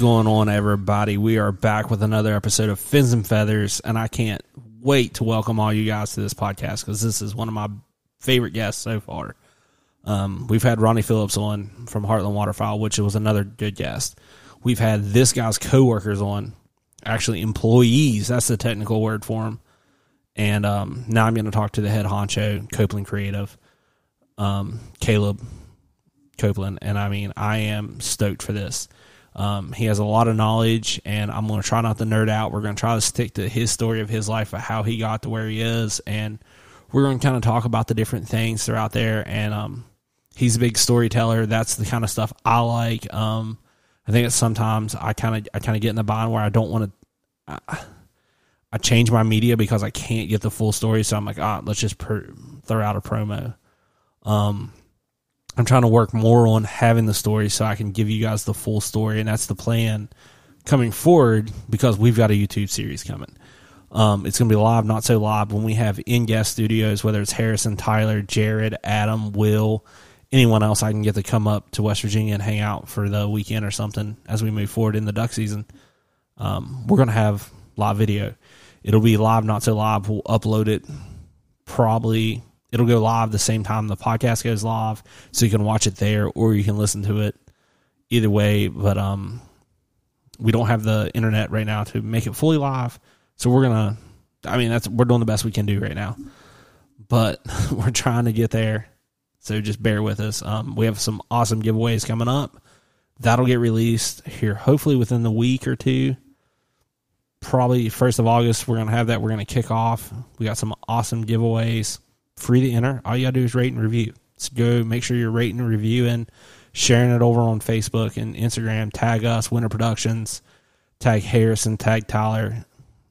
Going on, everybody? We are back with another episode of Fins and Feathers, and I can't wait to welcome all you guys to this podcast because this is one of my favorite guests so far. Um, we've had Ronnie Phillips on from Heartland Waterfowl, which was another good guest. We've had this guy's coworkers on, actually employees. That's the technical word for them. And um, now I'm going to talk to the head honcho, Copeland Creative, um, Caleb Copeland, and I mean I am stoked for this. Um, he has a lot of knowledge, and I'm going to try not to nerd out. We're going to try to stick to his story of his life, of how he got to where he is, and we're going to kind of talk about the different things that are out there. And um, he's a big storyteller. That's the kind of stuff I like. Um, I think it's sometimes I kind of I kind of get in the bind where I don't want to. I, I change my media because I can't get the full story, so I'm like, ah, let's just per- throw out a promo. Um, I'm trying to work more on having the story so I can give you guys the full story, and that's the plan coming forward because we've got a YouTube series coming. Um, it's going to be live, not so live, when we have in guest studios, whether it's Harrison, Tyler, Jared, Adam, Will, anyone else I can get to come up to West Virginia and hang out for the weekend or something as we move forward in the duck season. Um, we're going to have live video. It'll be live, not so live. We'll upload it probably it'll go live the same time the podcast goes live, so you can watch it there or you can listen to it either way. But um, we don't have the internet right now to make it fully live, so we're gonna. I mean, that's we're doing the best we can do right now, but we're trying to get there. So just bear with us. Um, we have some awesome giveaways coming up. That'll get released here, hopefully within the week or two. Probably first of August, we're gonna have that. We're gonna kick off. We got some awesome giveaways free to enter. All you gotta do is rate and review. So go make sure you're rating and reviewing, sharing it over on Facebook and Instagram. Tag us, Winter Productions, tag Harrison, tag Tyler,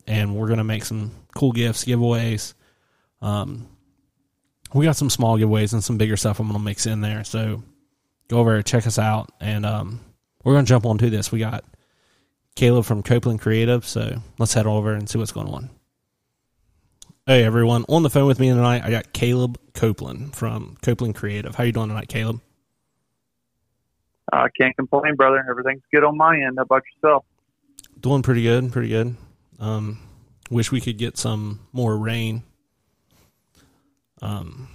and we're gonna make some cool gifts, giveaways. Um, we got some small giveaways and some bigger stuff I'm gonna mix in there. So go over check us out, and um, we're gonna jump onto this. We got Caleb from Copeland Creative, so let's head over and see what's going on. Hey everyone, on the phone with me tonight, I got Caleb Copeland from Copeland Creative. How you doing tonight, Caleb? I uh, can't complain, brother. Everything's good on my end. How about yourself? Doing pretty good, pretty good. Um, wish we could get some more rain. Um,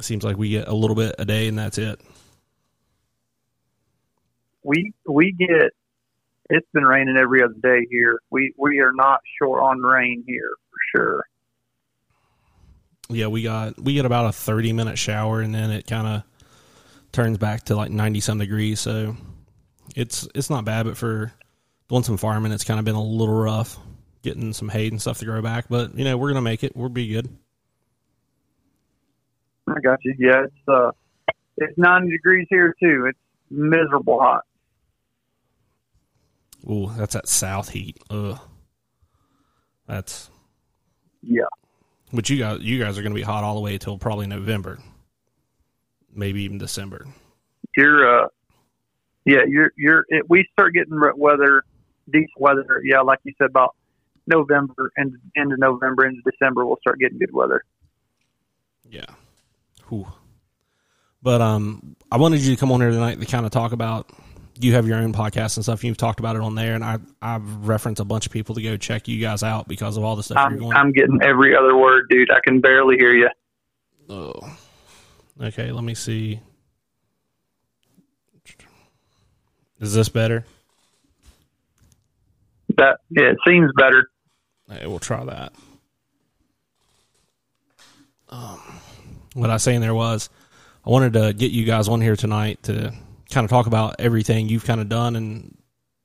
seems like we get a little bit a day, and that's it. We we get it's been raining every other day here. We we are not short on rain here for sure yeah, we got we get about a thirty minute shower, and then it kind of turns back to like ninety some degrees. So it's it's not bad, but for doing some farming, it's kind of been a little rough getting some hay and stuff to grow back. But you know, we're gonna make it. We'll be good. I got you. Yeah, it's uh, it's ninety degrees here too. It's miserable hot. Ooh, that's that south heat. Ugh. That's yeah. But you guys, you guys are going to be hot all the way until probably November, maybe even December. You're, uh, yeah, you're, you're. It, we start getting wet weather, decent weather. Yeah, like you said about November and end of November into December, we'll start getting good weather. Yeah. Whew. But um, I wanted you to come on here tonight to kind of talk about you have your own podcast and stuff. You've talked about it on there, and I I've referenced a bunch of people to go check you guys out because of all the stuff I'm, you're going. I'm getting every other word, dude. I can barely hear you. Oh, okay. Let me see. Is this better? That yeah, it seems better. Hey, we'll try that. Um, what I was saying there was, I wanted to get you guys on here tonight to kind of talk about everything you've kind of done, and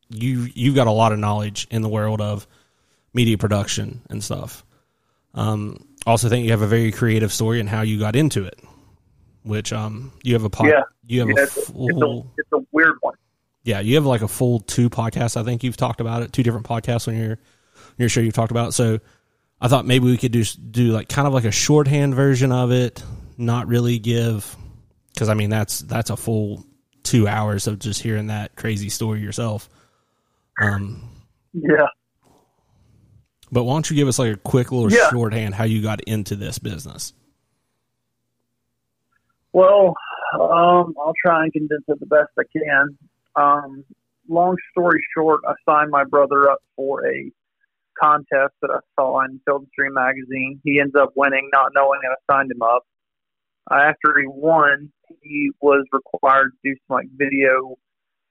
you you've got a lot of knowledge in the world of media production and stuff. Um, also, think you have a very creative story and how you got into it, which um, you have a pod, yeah, you have yeah, a full, it's a, it's a weird one. Yeah, you have like a full two podcasts. I think you've talked about it, two different podcasts on your your show. You've talked about. So I thought maybe we could do do like kind of like a shorthand version of it, not really give because I mean that's that's a full two hours of just hearing that crazy story yourself. Um, yeah. But why don't you give us like a quick little yeah. shorthand how you got into this business? Well, um, I'll try and condense it the best I can. Um, long story short, I signed my brother up for a contest that I saw in Field Stream magazine. He ends up winning, not knowing that I signed him up. Uh, after he won, he was required to do some like video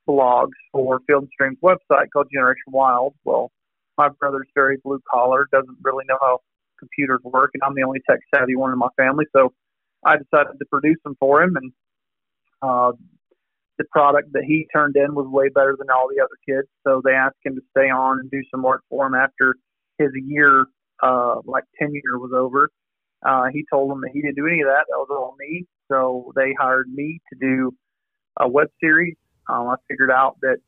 blogs for Field Stream's website called Generation Wild. Well, my brother's very blue collar, doesn't really know how computers work, and I'm the only tech savvy one in my family, so I decided to produce them for him, and uh, the product that he turned in was way better than all the other kids. So they asked him to stay on and do some work for him after his year, uh, like tenure was over. Uh, he told them that he didn't do any of that. That was all me. So they hired me to do a web series. Um, I figured out that,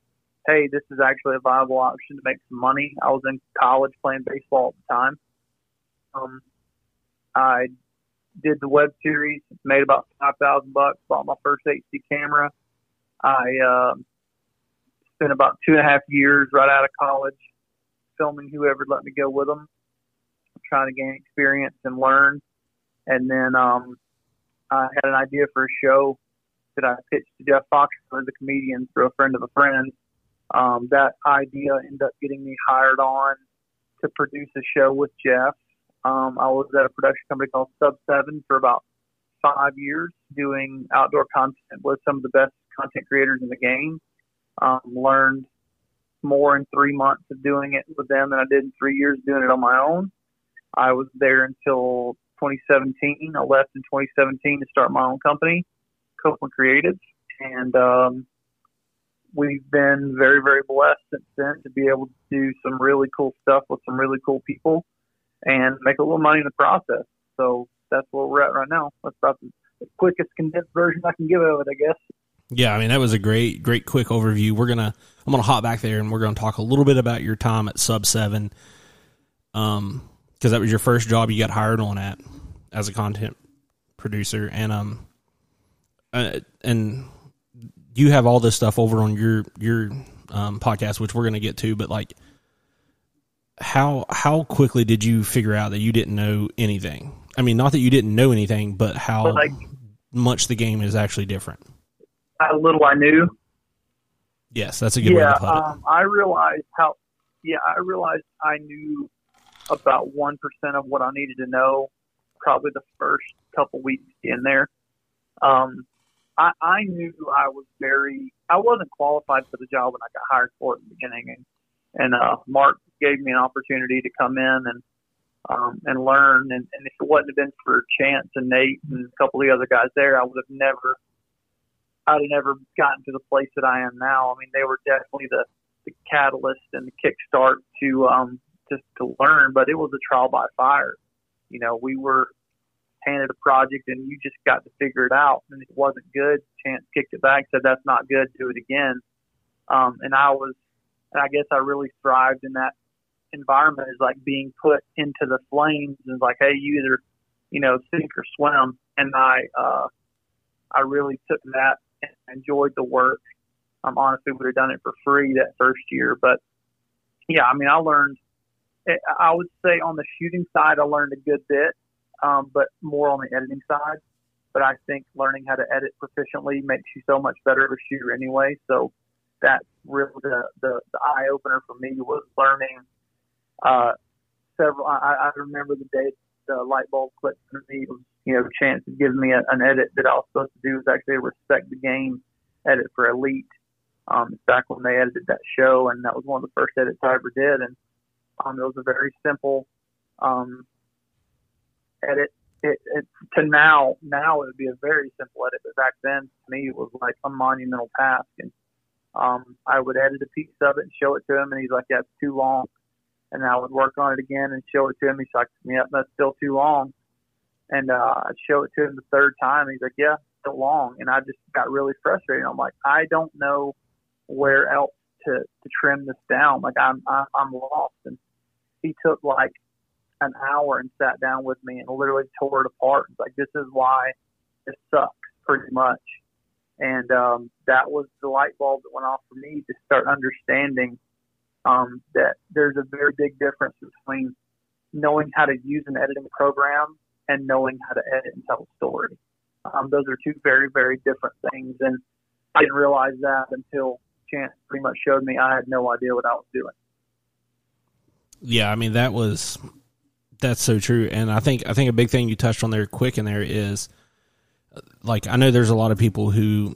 hey, this is actually a viable option to make some money. I was in college playing baseball at the time. Um, I did the web series, made about five thousand bucks, bought my first HD camera. I uh, spent about two and a half years right out of college filming whoever let me go with them, trying to gain experience and learn. And then um, I had an idea for a show that I pitched to Jeff Fox, the comedian, through a friend of a friend. Um, that idea ended up getting me hired on to produce a show with Jeff. Um, I was at a production company called Sub Seven for about five years, doing outdoor content with some of the best content creators in the game. Um, learned more in three months of doing it with them than I did in three years doing it on my own. I was there until 2017. I left in 2017 to start my own company, Copeland Creative, and um, we've been very, very blessed since then to be able to do some really cool stuff with some really cool people and make a little money in the process. So that's where we're at right now. That's about the, the quickest condensed version I can give of it, I guess. Yeah, I mean that was a great, great quick overview. We're gonna, I'm gonna hop back there and we're gonna talk a little bit about your time at Sub Seven, um, because that was your first job you got hired on at as a content producer, and um, uh, and you have all this stuff over on your your um, podcast, which we're gonna get to, but like, how how quickly did you figure out that you didn't know anything? I mean, not that you didn't know anything, but how But, like- much the game is actually different. How little I knew. Yes, that's a good way yeah, to put it. um, I realized how. Yeah, I realized I knew about one percent of what I needed to know. Probably the first couple weeks in there. Um, I, I knew I was very. I wasn't qualified for the job when I got hired for it in the beginning, and and uh, Mark gave me an opportunity to come in and um, and learn. And, and if it wouldn't have been for Chance and Nate and a couple of the other guys there, I would have never I'd have never gotten to the place that I am now. I mean, they were definitely the, the catalyst and the kickstart to um just to learn, but it was a trial by fire. You know, we were handed a project and you just got to figure it out and it wasn't good. Chance kicked it back, said that's not good, do it again. Um and I was and I guess I really thrived in that environment is like being put into the flames and like, hey, you either, you know, sink or swim and I uh I really took that and enjoyed the work. Um, honestly, would have done it for free that first year, but yeah, I mean, I learned. I would say on the shooting side, I learned a good bit, um, but more on the editing side. But I think learning how to edit proficiently makes you so much better of a shooter anyway. So that's really the the, the eye opener for me was learning. Uh, several. I, I remember the day the light bulb clicked for me. It was you know, Chance had given me a, an edit that I was supposed to do was actually a respect the game edit for Elite. Um, back when they edited that show, and that was one of the first edits I ever did. And um, it was a very simple um, edit. It, it to now, now it would be a very simple edit, but back then to me it was like a monumental task. And um, I would edit a piece of it and show it to him, and he's like, "Yeah, it's too long." And I would work on it again and show it to him. He's like, "Yep, that's still too long." and uh, I'd show it to him the third time. He's like, "Yeah, still long," and I just got really frustrated. I'm like, I don't know where else to to trim this down. Like I'm I'm, I'm lost. And he took like an hour and sat down with me and literally tore it apart. Like this is why it sucks pretty much. And um, that was the light bulb that went off for me to start understanding um, that there's a very big difference between knowing how to use an editing program and knowing how to edit and tell a story. Um, those are two very, very different things. And I didn't realize that until Chance pretty much showed me I had no idea what I was doing. Yeah, I mean that was that's so true, and I think I think a big thing you touched on there quick in there is like I know there's a lot of people who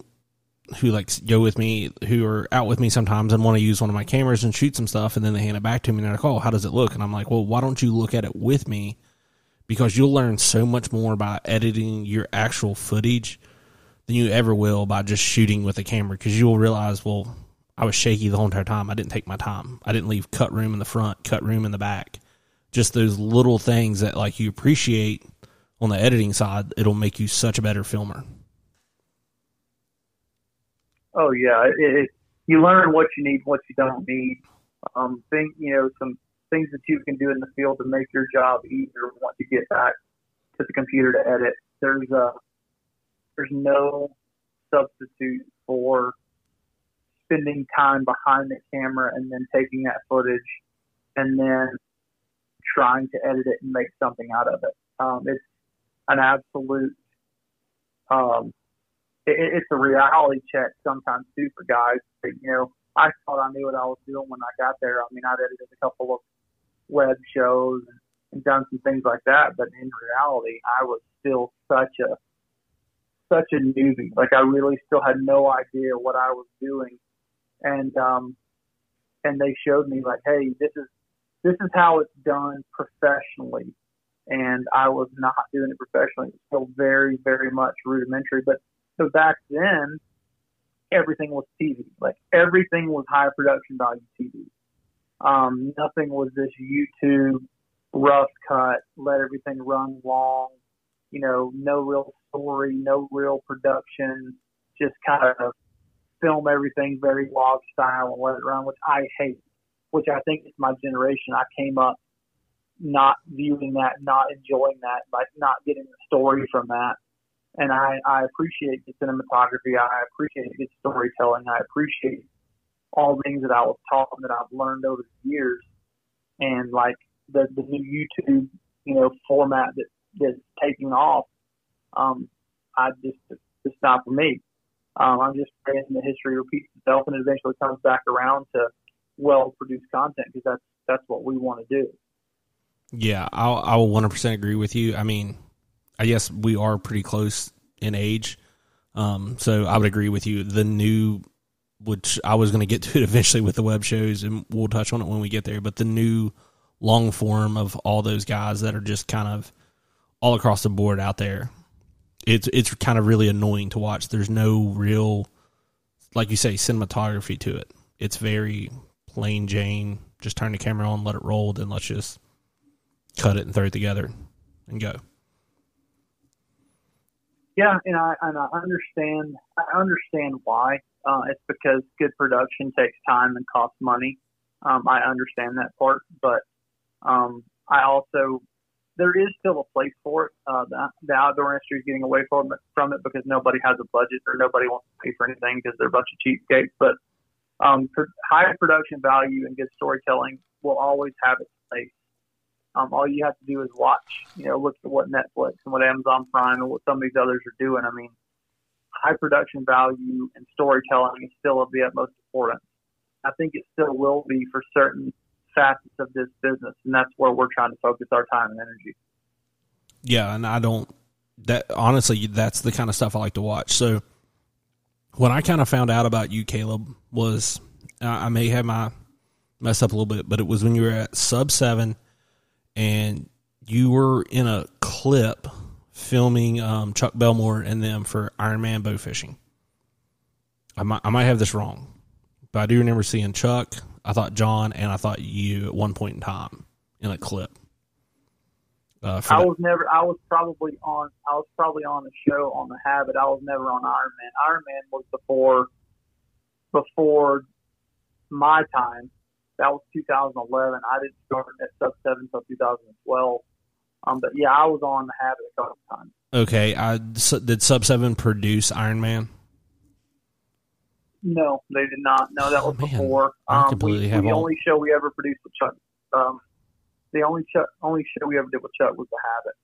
who like go with me who are out with me sometimes and want to use one of my cameras and shoot some stuff and then they hand it back to me and they're like, "Oh, how does it look?" And I'm like, "Well, why don't you look at it with me?" Because you'll learn so much more by editing your actual footage than you ever will by just shooting with a camera because you'll realize, well, I was shaky the whole entire time. I didn't take my time. I didn't leave cut room in the front, cut room in the back. Just those little things that like you appreciate on the editing side, it'll make you such a better filmer. Oh yeah, it, it, you learn what you need, what you don't need. Um, think you know some things that you can do in the field to make your job easier once you get back to the computer to edit. There's a uh, there's no substitute for spending time behind the camera and then taking that footage and then trying to edit it and make something out of it. Um, it's an absolute, um, it, it's a reality check sometimes too for guys. But, you know, I thought I knew what I was doing when I got there. I mean, I'd edited a couple of web shows and, and done some things like that, but in reality, I was still such a such a newbie. Like I really still had no idea what I was doing, and um, and they showed me like, hey, this is this is how it's done professionally. And I was not doing it professionally. It was still very, very much rudimentary. But so back then, everything was TV. Like everything was high production value TV. Um, nothing was this YouTube rough cut, let everything run long, you know, no real story, no real production, just kind of film everything very log style and let it run, which I hate, which I think is my generation. I came up not viewing that, not enjoying that, like not getting the story from that. And I, I appreciate the cinematography. I appreciate the storytelling. I appreciate all things that I was taught and that I've learned over the years. And like the, the new YouTube, you know, format that that's taking off, um, I just it's not for me. Um, I'm just praying the history repeats itself and it eventually comes back around to well produced content because that's that's what we want to do. Yeah, I'll, I will 100% agree with you. I mean, I guess we are pretty close in age. Um, so I would agree with you. The new, which I was going to get to it eventually with the web shows, and we'll touch on it when we get there, but the new long form of all those guys that are just kind of all across the board out there. It's it's kind of really annoying to watch. There's no real, like you say, cinematography to it. It's very plain Jane. Just turn the camera on, let it roll, then let's just cut it and throw it together and go. Yeah, and I and I understand. I understand why. Uh, it's because good production takes time and costs money. Um, I understand that part, but um, I also there is still a place for it. Uh, the, the outdoor industry is getting away from it, from it because nobody has a budget or nobody wants to pay for anything because they're a bunch of cheapskates. But um, high production value and good storytelling will always have its place. Um, all you have to do is watch, you know, look at what Netflix and what Amazon Prime and what some of these others are doing. I mean, high production value and storytelling is still of the utmost importance. I think it still will be for certain facets of this business, and that's where we're trying to focus our time and energy. Yeah, and I don't. That honestly, that's the kind of stuff I like to watch. So, what I kind of found out about you, Caleb, was I may have my mess up a little bit, but it was when you were at sub seven, and you were in a clip filming um, Chuck Belmore and them for Iron Man bow fishing. I might, I might have this wrong, but I do remember seeing Chuck, I thought John, and I thought you at one point in time in a clip. Uh, I was never. I was probably on. I was probably on a show on the Habit. I was never on Iron Man. Iron Man was before, before my time. That was 2011. I didn't start at Sub Seven until 2012. Um, but yeah, I was on the Habit a couple times. Okay, I did Sub Seven produce Iron Man? No, they did not. No, that oh, was man. before. Um, we, the all... only show we ever produced with Chuck. Um, the only Chuck, only show we ever did with Chuck was The Habit.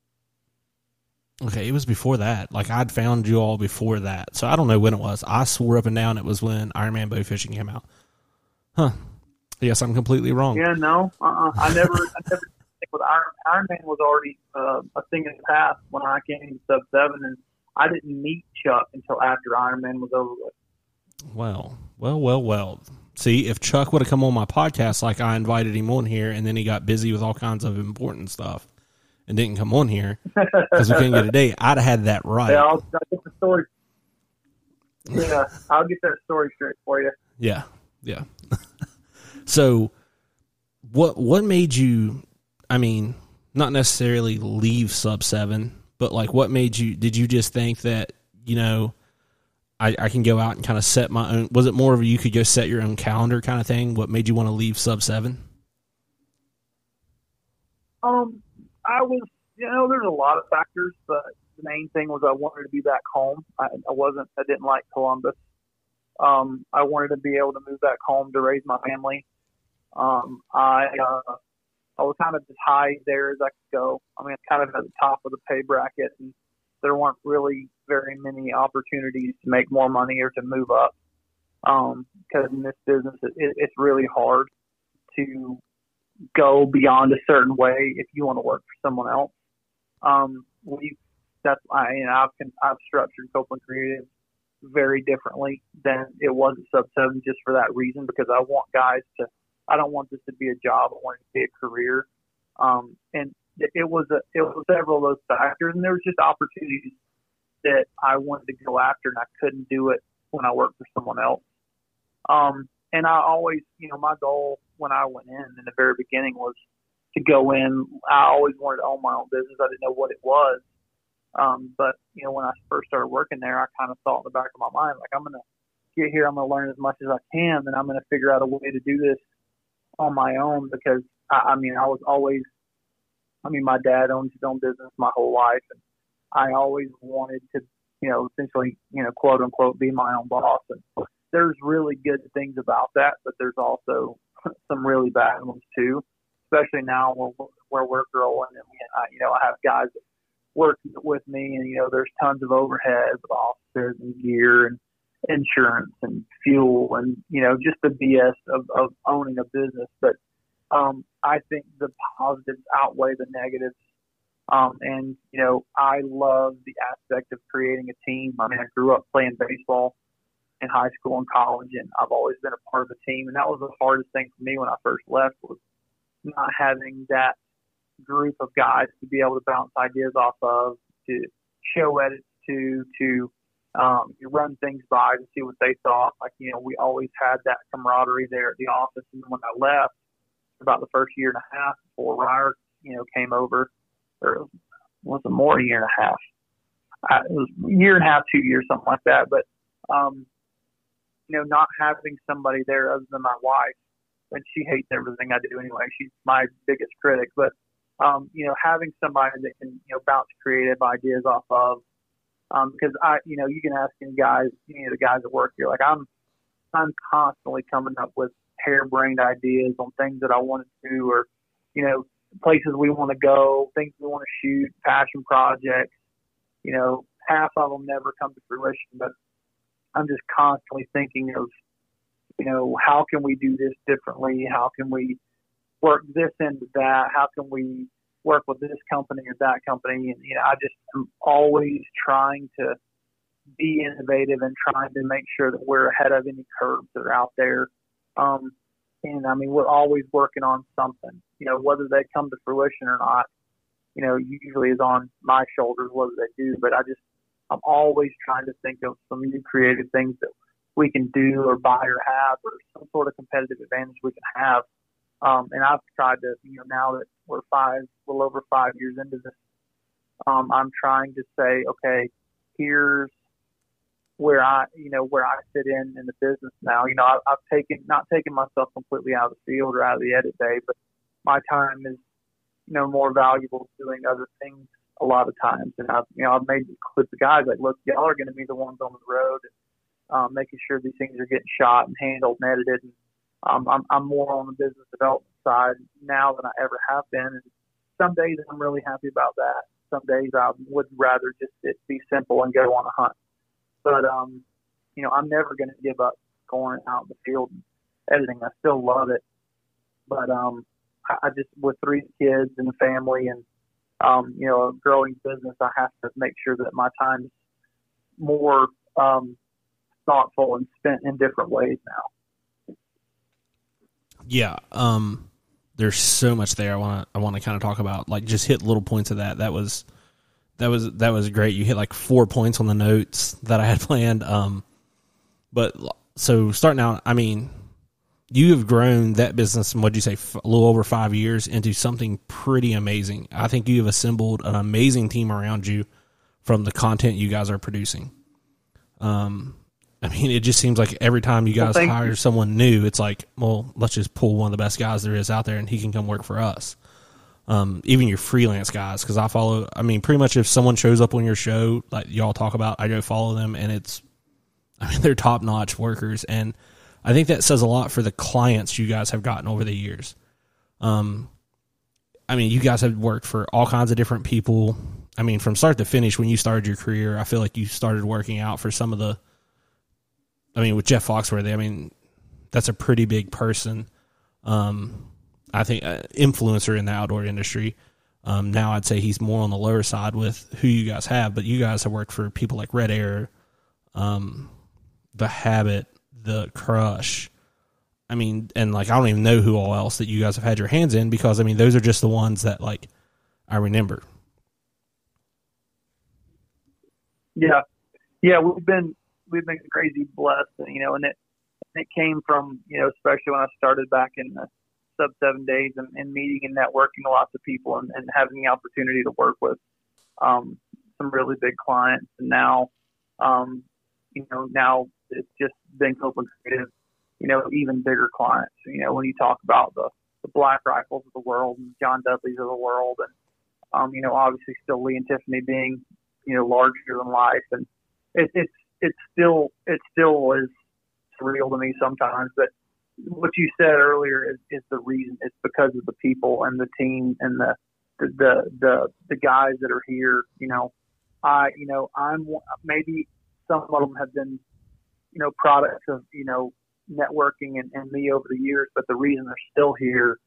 Okay, it was before that. Like I'd found you all before that, so I don't know when it was. I swore up and down it was when Iron Man bow fishing came out. Huh? Yes, I'm completely wrong. Yeah, no, uh-uh. I never, I never. With Iron, Iron Man was already uh, a thing in the past when I came to Sub Seven, and I didn't meet Chuck until after Iron Man was over with. Well, well, well, well. See, if Chuck would have come on my podcast like I invited him on here, and then he got busy with all kinds of important stuff and didn't come on here because we couldn't get a date, I'd have had that right. Yeah, I'll, I'll get the story. Yeah, I'll get that story straight for you. Yeah, yeah. so, what what made you? I mean, not necessarily leave Sub Seven, but like, what made you? Did you just think that you know? I, I can go out and kind of set my own. Was it more of a you could go set your own calendar kind of thing? What made you want to leave Sub Seven? Um, I was, you know, there's a lot of factors, but the main thing was I wanted to be back home. I, I wasn't, I didn't like Columbus. Um, I wanted to be able to move back home to raise my family. Um, I, uh, I was kind of as high there as I could go. I mean, kind of at the top of the pay bracket, and there weren't really very many opportunities to make more money or to move up. Um, because in this business, it, it's really hard to go beyond a certain way if you want to work for someone else. Um, we that's I you know I've I've structured Copeland Creative very differently than it was at Sub Seven just for that reason because I want guys to I don't want this to be a job I want it to be a career. Um, and it was a, it was several of those factors and there was just opportunities that I wanted to go after and I couldn't do it when I worked for someone else. Um, and I always, you know, my goal when I went in in the very beginning was to go in. I always wanted to own my own business. I didn't know what it was. Um, but you know, when I first started working there, I kind of thought in the back of my mind, like I'm to get here, I'm to learn as much as I can, and I'm to figure out a way to do this on my own because I, I mean, I was always, I mean, my dad owns his own business my whole life, and I always wanted to, you know, essentially, you know, quote unquote, be my own boss. And there's really good things about that, but there's also some really bad ones too, especially now where, we're growing and I, you know, I have guys that work with me and, you know, there's tons of overhead with officers and gear and insurance and fuel and, you know, just the BS of, of owning a business. But, um, I think the positives outweigh the negatives. Um, and, you know, I love the aspect of creating a team. I mean, I grew up playing baseball in high school and college, and I've always been a part of a team. And that was the hardest thing for me when I first left was not having that group of guys to be able to bounce ideas off of, to show edits to, to um, run things by to see what they thought. Like you know, we always had that camaraderie there at the office. And when I left, about the first year and a half before Ryer, you know, came over, or was it more a year and a half? I, it was a year and a half, two years, something like that. But um, you know, not having somebody there other than my wife, and she hates everything I do anyway. She's my biggest critic, but um, you know, having somebody that can you know bounce creative ideas off of, um, because I, you know, you can ask any guys, any of the guys that work here, like I'm, I'm constantly coming up with harebrained ideas on things that I want to do, or you know, places we want to go, things we want to shoot, passion projects. You know, half of them never come to fruition, but I'm just constantly thinking of, you know, how can we do this differently? How can we work this into that? How can we work with this company or that company? And, you know, I just am always trying to be innovative and trying to make sure that we're ahead of any curves that are out there. Um, and I mean, we're always working on something, you know, whether they come to fruition or not, you know, usually is on my shoulders, whether they do, but I just, I'm always trying to think of some new creative things that we can do or buy or have or some sort of competitive advantage we can have. Um, and I've tried to, you know, now that we're five, a little over five years into this, um, I'm trying to say, okay, here's where I, you know, where I fit in in the business now. You know, I, I've taken, not taken myself completely out of the field or out of the edit bay, but my time is, you know, more valuable doing other things a lot of times. And I've, you know, I've made with the guys like, look, y'all are going to be the ones on the road, um, making sure these things are getting shot and handled and edited. And um, I'm, I'm more on the business development side now than I ever have been. And some days I'm really happy about that. some days I would rather just it be simple and go on a hunt. But um, you know, I'm never going to give up going out in the field and editing. I still love it, but um, I, I just with three kids and a family and um, you know, a growing business, I have to make sure that my time is more um, thoughtful and spent in different ways now. Yeah. Um, there's so much there. I want to I want to kind of talk about like just hit little points of that. That was that was that was great. You hit like four points on the notes that I had planned. Um, but so starting out, I mean, you have grown that business in what you say a little over five years into something pretty amazing. I think you have assembled an amazing team around you from the content you guys are producing. Um, I mean, it just seems like every time you guys well, hire you. someone new, it's like, well, let's just pull one of the best guys there is out there, and he can come work for us. Um, even your freelance guys, because I follow. I mean, pretty much if someone shows up on your show, like y'all talk about, I go follow them, and it's, I mean, they're top notch workers, and I think that says a lot for the clients you guys have gotten over the years. Um, I mean, you guys have worked for all kinds of different people. I mean, from start to finish, when you started your career, I feel like you started working out for some of the I mean, with Jeff Foxworthy, I mean, that's a pretty big person. Um, I think uh, influencer in the outdoor industry. Um, now I'd say he's more on the lower side with who you guys have, but you guys have worked for people like Red Air, um, the Habit, the Crush. I mean, and like I don't even know who all else that you guys have had your hands in because I mean those are just the ones that like I remember. Yeah, yeah, we've been we've been crazy blessed, you know, and it it came from you know, especially when I started back in the sub seven days and, and meeting and networking lots of people and, and having the opportunity to work with um, some really big clients, and now um, you know now it's just been Copeland Creative, you know, even bigger clients. You know, when you talk about the the Black Rifles of the world and John Dudleys of the world, and um, you know, obviously still Lee and Tiffany being you know larger than life, and it, it's it's still it still is surreal to me sometimes. But what you said earlier is, is the reason. It's because of the people and the team and the the the the, the guys that are here. You know, I you know I'm maybe some of them have been you know products of you know networking and, and me over the years, but the reason they're still here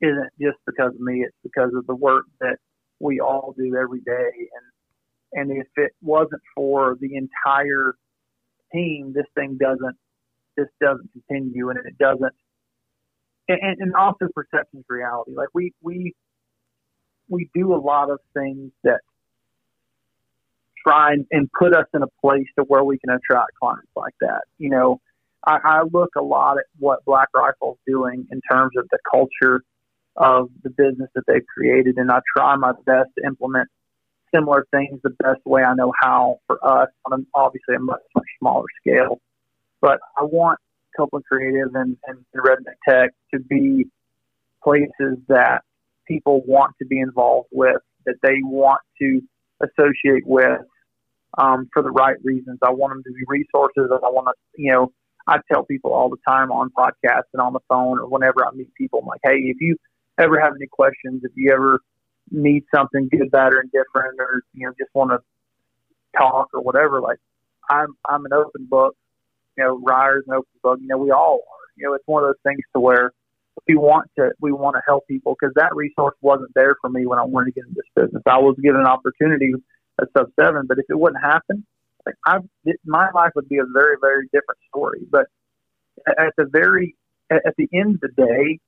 isn't just because of me. It's because of the work that we all do every day and and if it wasn't for the entire team, this thing doesn't this doesn't continue, and it doesn't. And, and also perception's reality. Like we we we do a lot of things that try and, and put us in a place to where we can attract clients like that. You know, I, I look a lot at what Black Rifle's doing in terms of the culture of the business that they've created, and I try my best to implement similar things the best way I know how for us on a, obviously a much, much smaller scale. But I want Copeland Creative and, and Redneck Tech to be places that people want to be involved with, that they want to associate with um, for the right reasons. I want them to be resources. I want to, you know, I tell people all the time on podcasts and on the phone or whenever I meet people, I'm like, hey, if you ever have any questions, if you ever need something good, bad, or indifferent, or you know, just want to talk or whatever, like I'm I'm an open book. You know, Ryer's an open book. You know, we all are. You know, it's one of those things to where we want to we want to help people because that resource wasn't there for me when I wanted to get into this business. I was given an opportunity at sub seven, but if it wouldn't happen, like I, my life would be a very very different story. But at the very at the end of the day,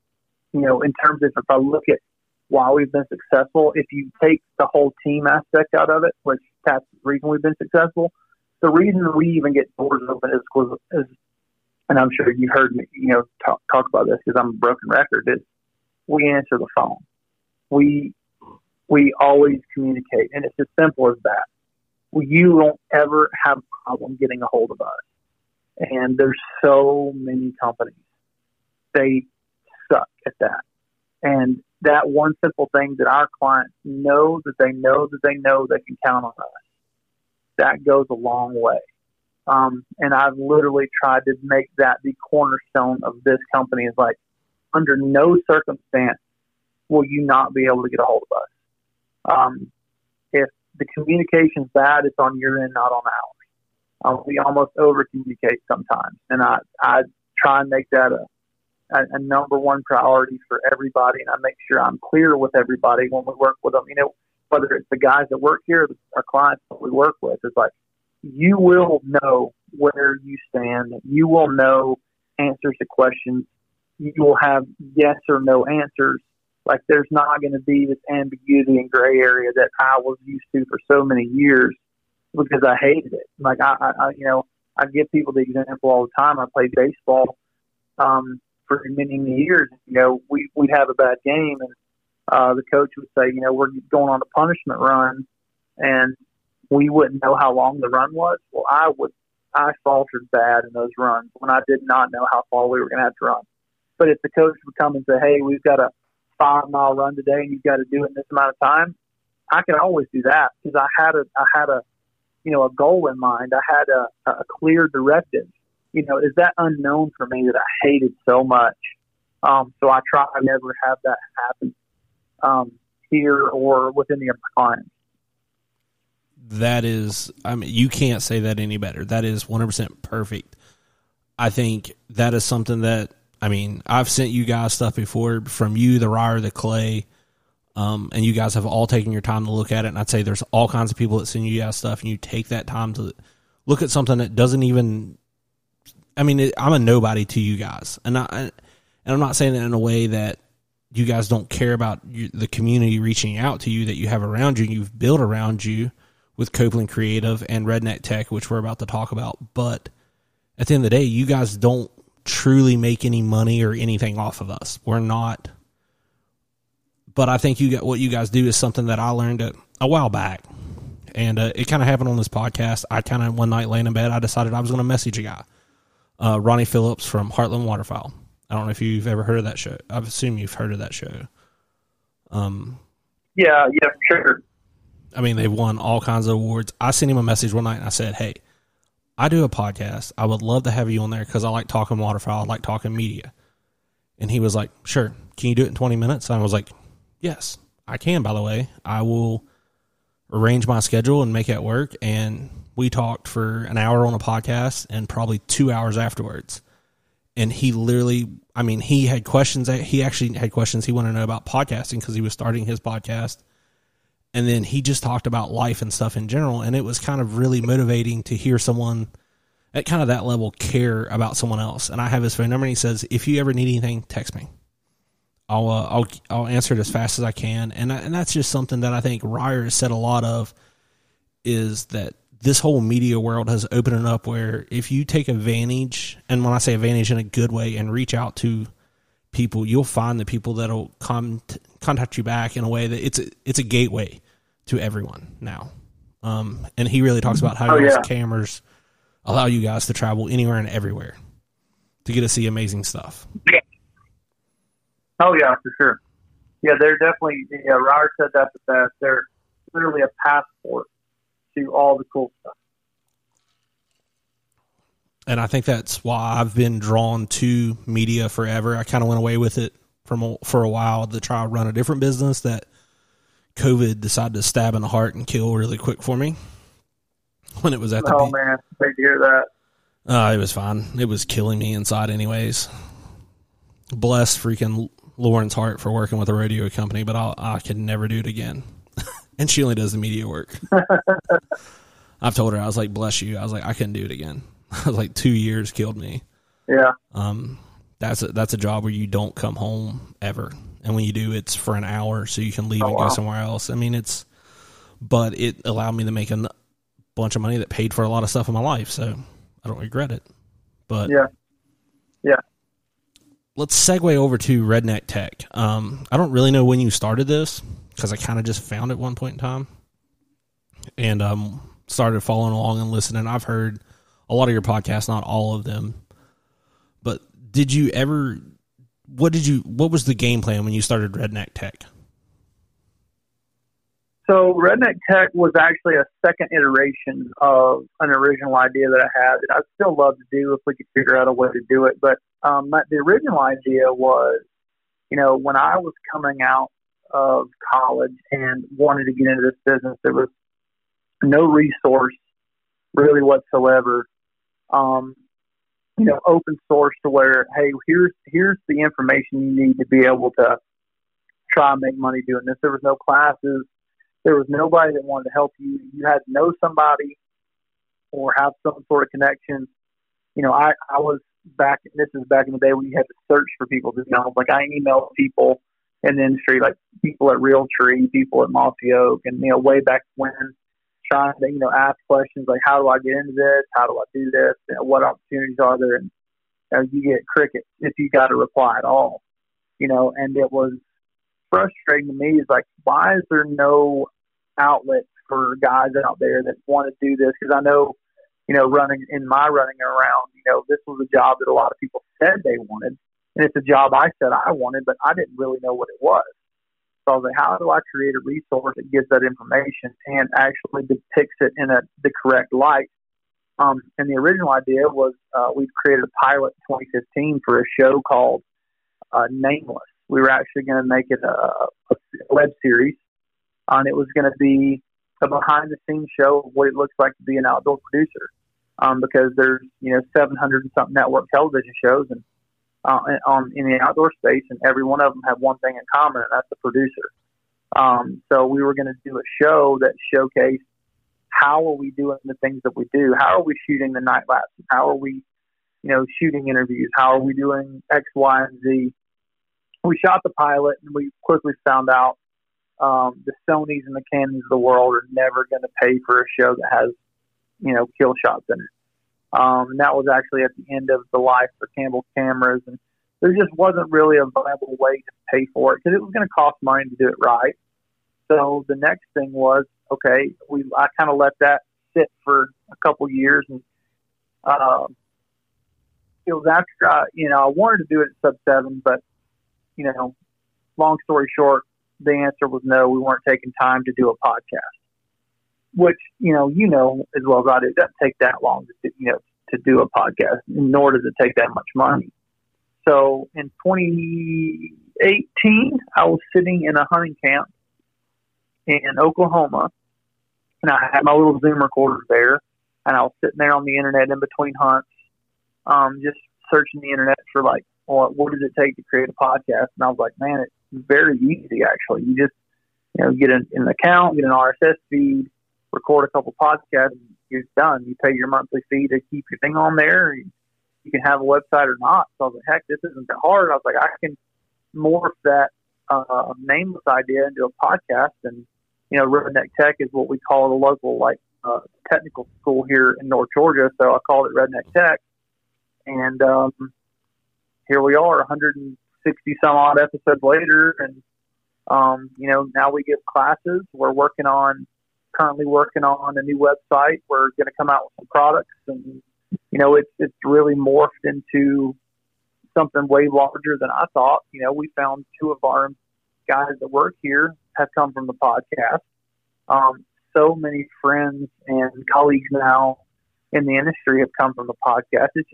you know, in terms of if I look at why we've been successful. If you take the whole team aspect out of it, which that's the reason we've been successful, the reason we even get doors open is because, is, and I'm sure you heard me, you know, talk, talk about this because I'm a broken record. Is we answer the phone. We we always communicate, and it's as simple as that. You won't ever have a problem getting a hold of us. And there's so many companies. They suck at that. And that one simple thing that our clients know that they know that they know they can count on us. That goes a long way. Um, and I've literally tried to make that the cornerstone of this company is like, under no circumstance will you not be able to get a hold of us. Um, if the communication's bad, it's on your end, not on ours. Um, we almost over communicate sometimes, and I I try and make that a, a a number one priority for everybody, and I make sure I'm clear with everybody when we work with them. You know, whether it's the guys that work here, our clients that we work with, it's like you will know where you stand. You will know answers to questions. You will have yes or no answers. Like there's not going to be this ambiguity and gray area that I was used to for so many years because I hated it. Like I, I, you know, I give people the example all the time. I played baseball um, for many, many years. You know, we we'd have a bad game, and uh, the coach would say, you know, we're going on a punishment run, and we wouldn't know how long the run was. Well, I would, I faltered bad in those runs when I did not know how far we were going to have to run. But if the coach would come and say, hey, we've got a five mile run today, and you've got to do it in this amount of time, I could always do that because I had a, I had a you know, a goal in mind. I had a, a clear directive. You know, is that unknown for me that I hated so much? Um, so I try to never have that happen um, here or within the clients. That is, I mean, you can't say that any better. That is 100% perfect. I think that is something that, I mean, I've sent you guys stuff before from you, the Ryer, the Clay, um, and you guys have all taken your time to look at it. And I'd say there's all kinds of people that send you guys stuff, and you take that time to look at something that doesn't even. I mean, it, I'm a nobody to you guys, and I and I'm not saying it in a way that you guys don't care about the community reaching out to you that you have around you, you've built around you with Copeland Creative and Redneck Tech, which we're about to talk about. But at the end of the day, you guys don't truly make any money or anything off of us. We're not but I think you get what you guys do is something that I learned a, a while back, and uh, it kind of happened on this podcast. I kind of one night laying in bed, I decided I was going to message a guy, uh, Ronnie Phillips from Heartland Waterfowl. I don't know if you've ever heard of that show. I assume you've heard of that show. Um, yeah, yeah, sure. I mean, they've won all kinds of awards. I sent him a message one night and I said, "Hey, I do a podcast. I would love to have you on there because I like talking waterfowl. I like talking media." And he was like, "Sure. Can you do it in twenty minutes?" And I was like, Yes, I can, by the way. I will arrange my schedule and make it work. And we talked for an hour on a podcast and probably two hours afterwards. And he literally, I mean, he had questions. He actually had questions he wanted to know about podcasting because he was starting his podcast. And then he just talked about life and stuff in general. And it was kind of really motivating to hear someone at kind of that level care about someone else. And I have his phone number and he says, if you ever need anything, text me. I'll uh, I'll I'll answer it as fast as I can, and I, and that's just something that I think Ryer said a lot of is that this whole media world has opened up where if you take advantage, and when I say advantage in a good way, and reach out to people, you'll find the people that'll come contact you back in a way that it's a, it's a gateway to everyone now. Um, and he really talks about how oh, yeah. cameras allow you guys to travel anywhere and everywhere to get to see amazing stuff. Oh yeah, for sure. Yeah, they're definitely. Yeah, Ryer said that the best. They're literally a passport to all the cool stuff. And I think that's why I've been drawn to media forever. I kind of went away with it from for a while to try to run a different business that COVID decided to stab in the heart and kill really quick for me. When it was at the oh man, great to hear that. Uh, it was fine. It was killing me inside, anyways. Bless freaking Lauren's heart for working with a radio company, but I'll, I could never do it again. and she only does the media work. I've told her I was like, "Bless you." I was like, I couldn't do it again. I was like, two years killed me. Yeah. Um, that's a, that's a job where you don't come home ever, and when you do, it's for an hour, so you can leave oh, and wow. go somewhere else. I mean, it's, but it allowed me to make a bunch of money that paid for a lot of stuff in my life, so I don't regret it. But yeah, yeah let's segue over to Redneck Tech. Um, I don't really know when you started this because I kind of just found it one point in time and um, started following along and listening. I've heard a lot of your podcasts, not all of them, but did you ever? What did you? What was the game plan when you started Redneck Tech? So Redneck Tech was actually a second iteration of an original idea that I had that I'd still love to do if we could figure out a way to do it. But um, the original idea was, you know, when I was coming out of college and wanted to get into this business, there was no resource really whatsoever. Um, you know, open source to where, hey, here's here's the information you need to be able to try and make money doing this. There was no classes. There was nobody that wanted to help you. You had to know somebody or have some sort of connection. You know, I, I was back, this is back in the day when you had to search for people to know. Like I emailed people in the industry, like people at Realtree, people at Mossy Oak, and, you know, way back when trying to, you know, ask questions like, how do I get into this? How do I do this? You know, what opportunities are there? And you, know, you get crickets if you got a reply at all, you know, and it was frustrating to me is like, why is there no outlet for guys out there that want to do this? Because I know, you know, running in my running around, you know, this was a job that a lot of people said they wanted. And it's a job I said I wanted, but I didn't really know what it was. So I was like, how do I create a resource that gives that information and actually depicts it in a, the correct light? Um, and the original idea was uh, we created a pilot in 2015 for a show called uh, Nameless we were actually going to make it a, a web series, and it was going to be a behind the scenes show of what it looks like to be an outdoor producer. Um, because there's you know 700 and something network television shows and uh, on in the outdoor space, and every one of them have one thing in common, and that's the producer. Um, so we were going to do a show that showcased how are we doing the things that we do? How are we shooting the night lapses? How are we, you know, shooting interviews? How are we doing X, Y, and Z? we shot the pilot and we quickly found out um, the Sonys and the Canons of the world are never going to pay for a show that has, you know, kill shots in it. Um, that was actually at the end of the life for Campbell cameras, and there just wasn't really a viable way to pay for it because it was going to cost money to do it right. So the next thing was okay. We I kind of let that sit for a couple years, and uh, it was after I, you know I wanted to do it at sub seven, but you know, long story short, the answer was no. We weren't taking time to do a podcast, which you know, you know as well as I do. It doesn't take that long to you know to do a podcast, nor does it take that much money. So in 2018, I was sitting in a hunting camp in Oklahoma, and I had my little Zoom recorder there, and I was sitting there on the internet in between hunts, um, just searching the internet for like well, what does it take to create a podcast? And I was like, man, it's very easy actually. You just, you know, get an, an account, get an RSS feed, record a couple podcasts, and you're done. You pay your monthly fee to keep your thing on there. You, you can have a website or not. So I was like, heck, this isn't that hard. I was like, I can morph that uh, nameless idea into a podcast. And, you know, Redneck Tech is what we call the local, like, uh, technical school here in North Georgia. So I called it Redneck Tech. And, um, here we are 160 some odd episodes later and um, you know now we give classes we're working on currently working on a new website we're going to come out with some products and you know it's it's really morphed into something way larger than i thought you know we found two of our guys that work here have come from the podcast um, so many friends and colleagues now in the industry have come from the podcast. It's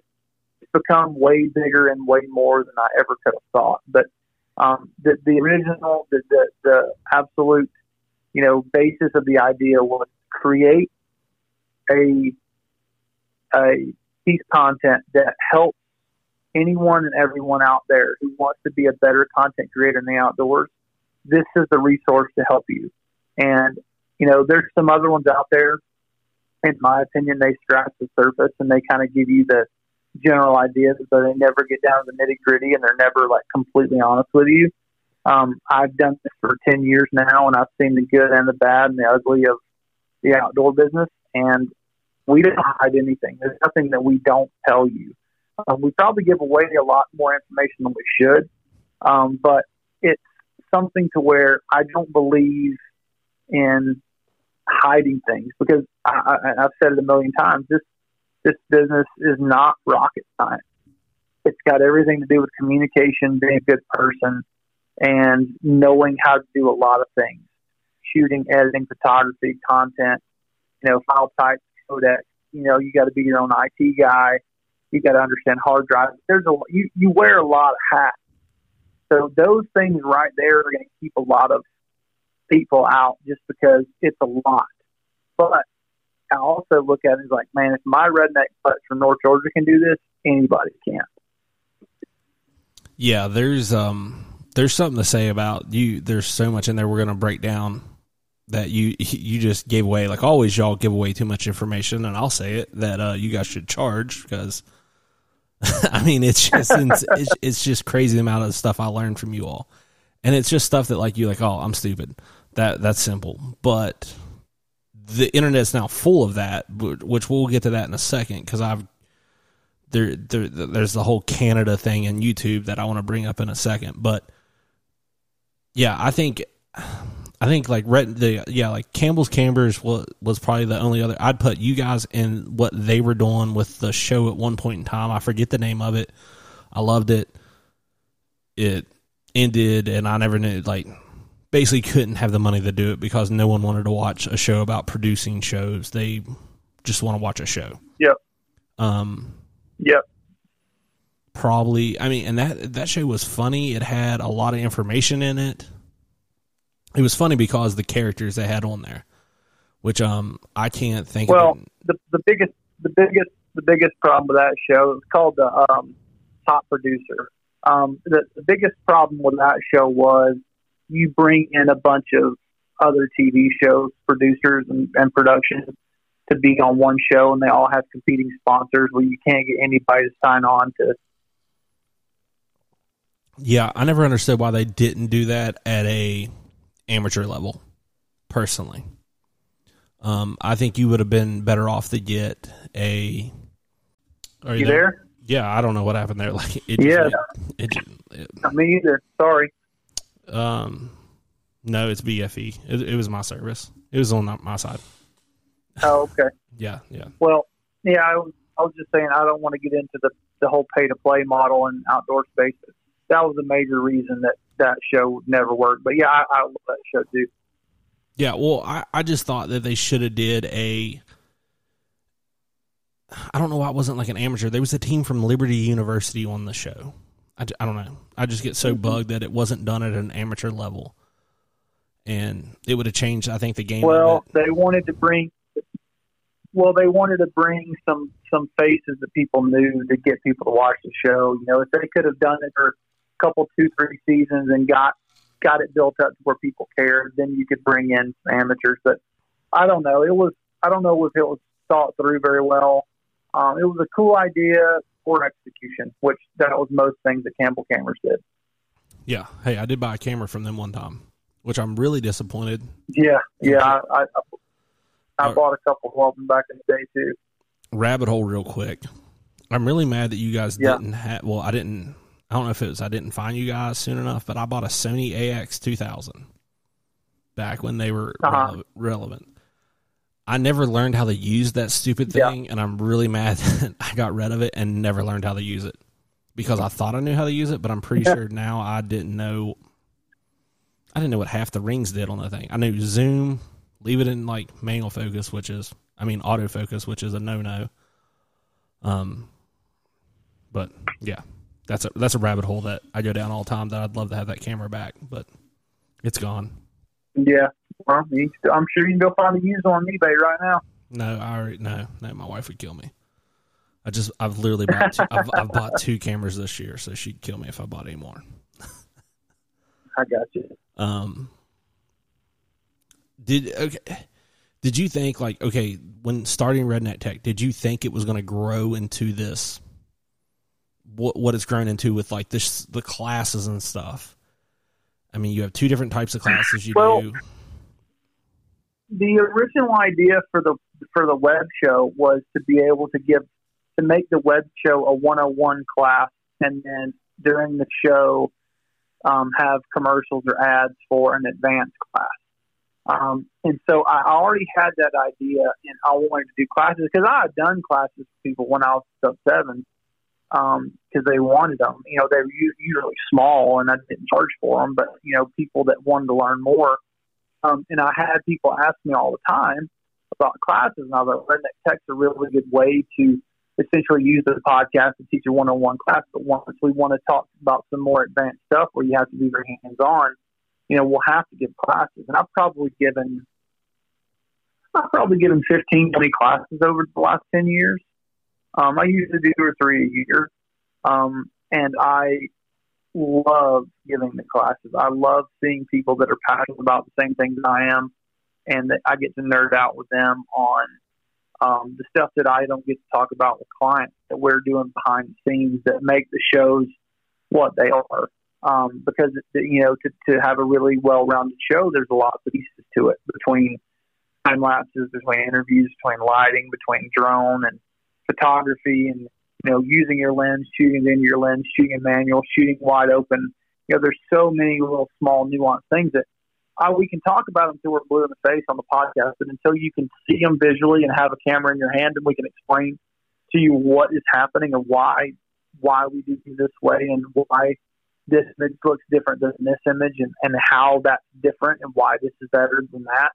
become way bigger and way more than I ever could have thought. But um, the, the original, the, the, the absolute, you know, basis of the idea was create a a piece content that helps anyone and everyone out there who wants to be a better content creator in the outdoors. This is the resource to help you. And you know, there's some other ones out there. In my opinion, they scratch the surface and they kind of give you the general ideas, but they never get down to the nitty gritty and they're never like completely honest with you. Um, I've done this for 10 years now and I've seen the good and the bad and the ugly of the outdoor business. And we don't hide anything. There's nothing that we don't tell you. Um, we probably give away a lot more information than we should. Um, but it's something to where I don't believe in hiding things because I, I, I've said it a million times. This this business is not rocket science. It's got everything to do with communication, being a good person, and knowing how to do a lot of things shooting, editing, photography, content, you know, file type, codec. You know, you got to be your own IT guy. You got to understand hard drives. There's a you, you wear a lot of hats. So those things right there are going to keep a lot of people out just because it's a lot. But I also look at it as like, man, if my redneck butts from North Georgia can do this, anybody can. Yeah, there's um there's something to say about you. There's so much in there we're gonna break down that you you just gave away. Like always, y'all give away too much information, and I'll say it that uh, you guys should charge because. I mean, it's just it's, it's, it's just crazy amount of stuff I learned from you all, and it's just stuff that like you like. Oh, I'm stupid. That that's simple, but the internet's now full of that, which we'll get to that in a second because I've there, there there's the whole Canada thing in YouTube that I want to bring up in a second, but yeah, I think I think like the yeah like Campbell's Cameras was was probably the only other I'd put you guys in what they were doing with the show at one point in time. I forget the name of it. I loved it. It ended, and I never knew like basically couldn't have the money to do it because no one wanted to watch a show about producing shows. They just want to watch a show. Yep. Um. Yep. Probably. I mean, and that that show was funny. It had a lot of information in it. It was funny because the characters they had on there, which um I can't think. Well, of the the biggest the biggest the biggest problem with that show it was called the um, top producer. Um, the, the biggest problem with that show was you bring in a bunch of other TV shows, producers and, and productions to be on one show, and they all have competing sponsors. Where you can't get anybody to sign on to. Yeah, I never understood why they didn't do that at a amateur level. Personally, um, I think you would have been better off to get a. Are You there? Yeah, I don't know what happened there. Like, it, Yeah. it, it, Not me either. Sorry. um, no, it's BFE. It, it was my service. It was on my side. Oh, okay. Yeah, yeah. Well, yeah, I was, I was just saying I don't want to get into the the whole pay to play model in outdoor spaces. That was a major reason that that show never worked. But yeah, I, I love that show too. Yeah, well, I, I just thought that they should have did a. I don't know why it wasn't like an amateur. There was a team from Liberty University on the show. I, I don't know. I just get so mm-hmm. bugged that it wasn't done at an amateur level, and it would have changed. I think the game. Well, they wanted to bring. Well, they wanted to bring some some faces that people knew to get people to watch the show. You know, if they could have done it for a couple, two, three seasons and got got it built up to where people cared, then you could bring in some amateurs. But I don't know. It was I don't know if it was thought through very well. Um, it was a cool idea for execution, which that was most things that Campbell Cameras did. yeah. Hey, I did buy a camera from them one time, which I'm really disappointed. Yeah, yeah. I I, I bought a couple of them back in the day too. Rabbit hole, real quick. I'm really mad that you guys Yeah. didn't have. Well, I didn't. I don't know if it was I didn't find you guys soon enough, but I bought a Sony AX 2000 back when they were Uh-huh. rele- relevant. I never learned how to use that stupid Yeah. thing, and I'm really mad that I got rid of it and never learned how to use it because I thought I knew how to use it, but I'm pretty Yeah. sure now I didn't know. I didn't know what half the rings did on the thing. I knew zoom, leave it in like manual focus, which is, I mean, autofocus, which is a no no. Um, but yeah, that's a that's a rabbit hole that I go down all the time. That I'd love to have that camera back, but it's gone. Yeah, well, I'm sure you can go find a used one on eBay right now. No, I already no, no. My wife would kill me. I just I've literally bought two, I've, I've bought two cameras this year, so she'd kill me if I bought any more. I got you. Um, did okay? Did you think like okay when starting Redneck Tech? Did you think it was going to grow into this? What what it's grown into with like this the classes and stuff? I mean, you have two different types of classes you Well, do. The original idea for the for the web show was to be able to give to make the web show a 101 class, and then during the show um, have commercials or ads for an advanced class. Um, and so I already had that idea, and I wanted to do classes because I had done classes with people when I was sub seven because they wanted them. You know, they were usually small, and I didn't charge for them, but you know, people that wanted to learn more. Um, and I had people ask me all the time about classes, and I was like, Redneck Tech's a really good way to essentially use the podcast to teach a one-on-one class. But once we want to talk about some more advanced stuff where you have to be very hands-on, you know, we'll have to give classes. And I've probably given, I don't know, 50 classes, maybe 60 classes. And I, I, I bought a couple of them back in the day too. Rabbit hole real quick. I'm really mad that you guys didn't have. Well, I didn't know. I just I've probably given them 15, 20 classes over the last 10 years. Um, I usually do two or three a year. Um, and I love giving the classes. I love seeing people that are passionate about the same things I am and that I get to nerd out with them on um, the stuff that I don't get to talk about with clients that we're doing behind the scenes that make the shows what they are. Um, because you know, to, to have a really well-rounded show, there's a lot of pieces to it between time lapses, between interviews, between lighting, between drone and photography, and you know, using your lens, shooting into your lens, shooting in manual, shooting wide open. You know, there's so many little small nuanced things that uh, we can talk about them until we're blue in the face on the podcast, but until you can see them visually and have a camera in your hand, and we can explain to you what is happening and why why we do this way and why this image looks different than this image and, and how that's different and why this is better than that.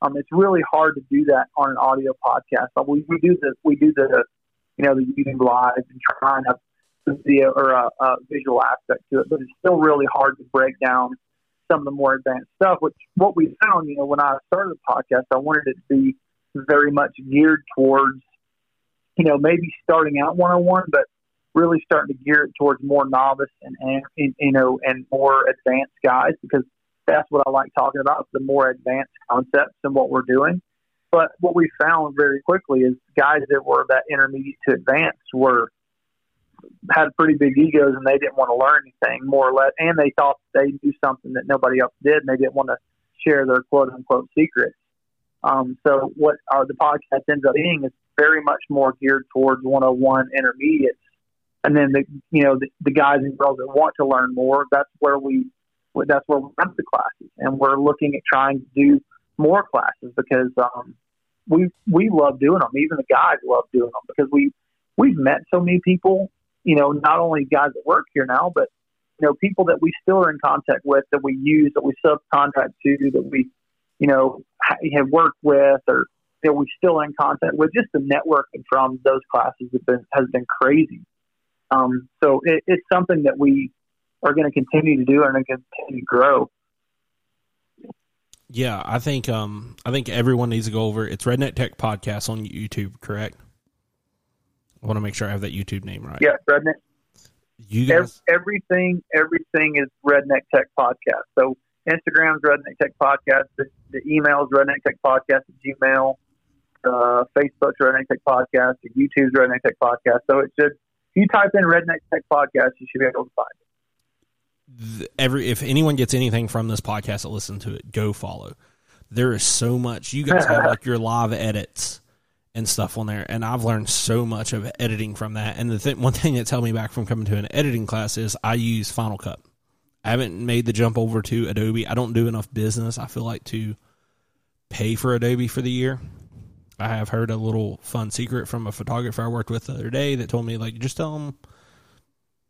Um, it's really hard to do that on an audio podcast. But we, we do the we do the you know the YouTube live and try and have video or a, a visual aspect to it, but it's still really hard to break down some of the more advanced stuff. Which what we found, you know, when I started the podcast, I wanted it to be very much geared towards you know maybe starting out one on one, but really starting to gear it towards more novice and, and you know and more advanced guys because that's what I like talking about the more advanced concepts and what we're doing. But what we found very quickly is guys that were that intermediate to advanced were had pretty big egos and they didn't want to learn anything more or less, and they thought they knew something that nobody else did, and they didn't want to share their quote unquote secrets. Um, so what our, the podcast ends up being is very much more geared towards 101 intermediates, and then the you know the, the guys and girls that want to learn more. That's where we that's where we run the classes, and we're looking at trying to do more classes because um, we we love doing them. Even the guys love doing them because we we've met so many people. You know, not only guys that work here now, but you know, people that we still are in contact with, that we use, that we subcontract to, that we, you know, have worked with, or that we're still in contact with. Just the networking from those classes has been has been crazy. Um, so it, it's something that we are going to continue to do and continue to grow. Yeah, I think um, I think everyone needs to go over. It's Redneck Tech Podcast on YouTube, correct? I want to make sure I have that YouTube name right. Yeah, Redneck. You guys, everything, everything is Redneck Tech Podcast. So Instagram's Redneck Tech Podcast. The, the email is Redneck Tech Podcast at Gmail. Uh, Facebook's Redneck Tech Podcast. The YouTube's Redneck Tech Podcast. So it should, if you type in Redneck Tech Podcast, you should be able to find it every if anyone gets anything from this podcast to listen to it, go follow. There is so much. You guys have like your live edits and stuff on there, and I've learned so much of editing from that. And the one thing that's held me back from coming to an editing class is I use Final Cut. I haven't made the jump over to Adobe. I don't do enough business. I feel like to pay for Adobe for the year. I have heard a little fun secret from a photographer I worked with the other day that told me like just tell them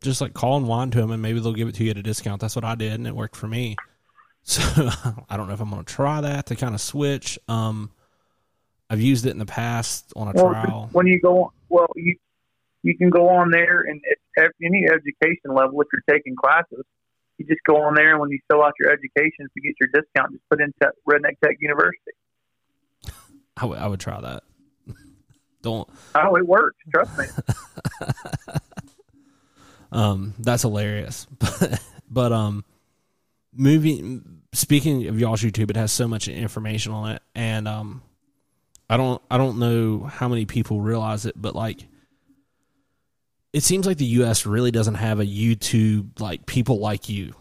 just like call and whine to them and maybe they'll give it to you at a discount. That's what I did and it worked for me. So I don't know if I'm going to try that to kind of switch. Um, I've used it in the past on a well, trial. When you go, well, you you can go on there and at any education level, if you're taking classes, you just go on there and when you fill out your education to get your discount, just put in te- Redneck Tech University. I, w- I would try that. don't. Oh, it works. Trust me. Um, that's hilarious. But, but um, moving. Speaking of y'all's YouTube, it has so much information on it, and um, I don't I don't know how many people realize it, but like, it seems like the U.S. really doesn't have a YouTube like people like you,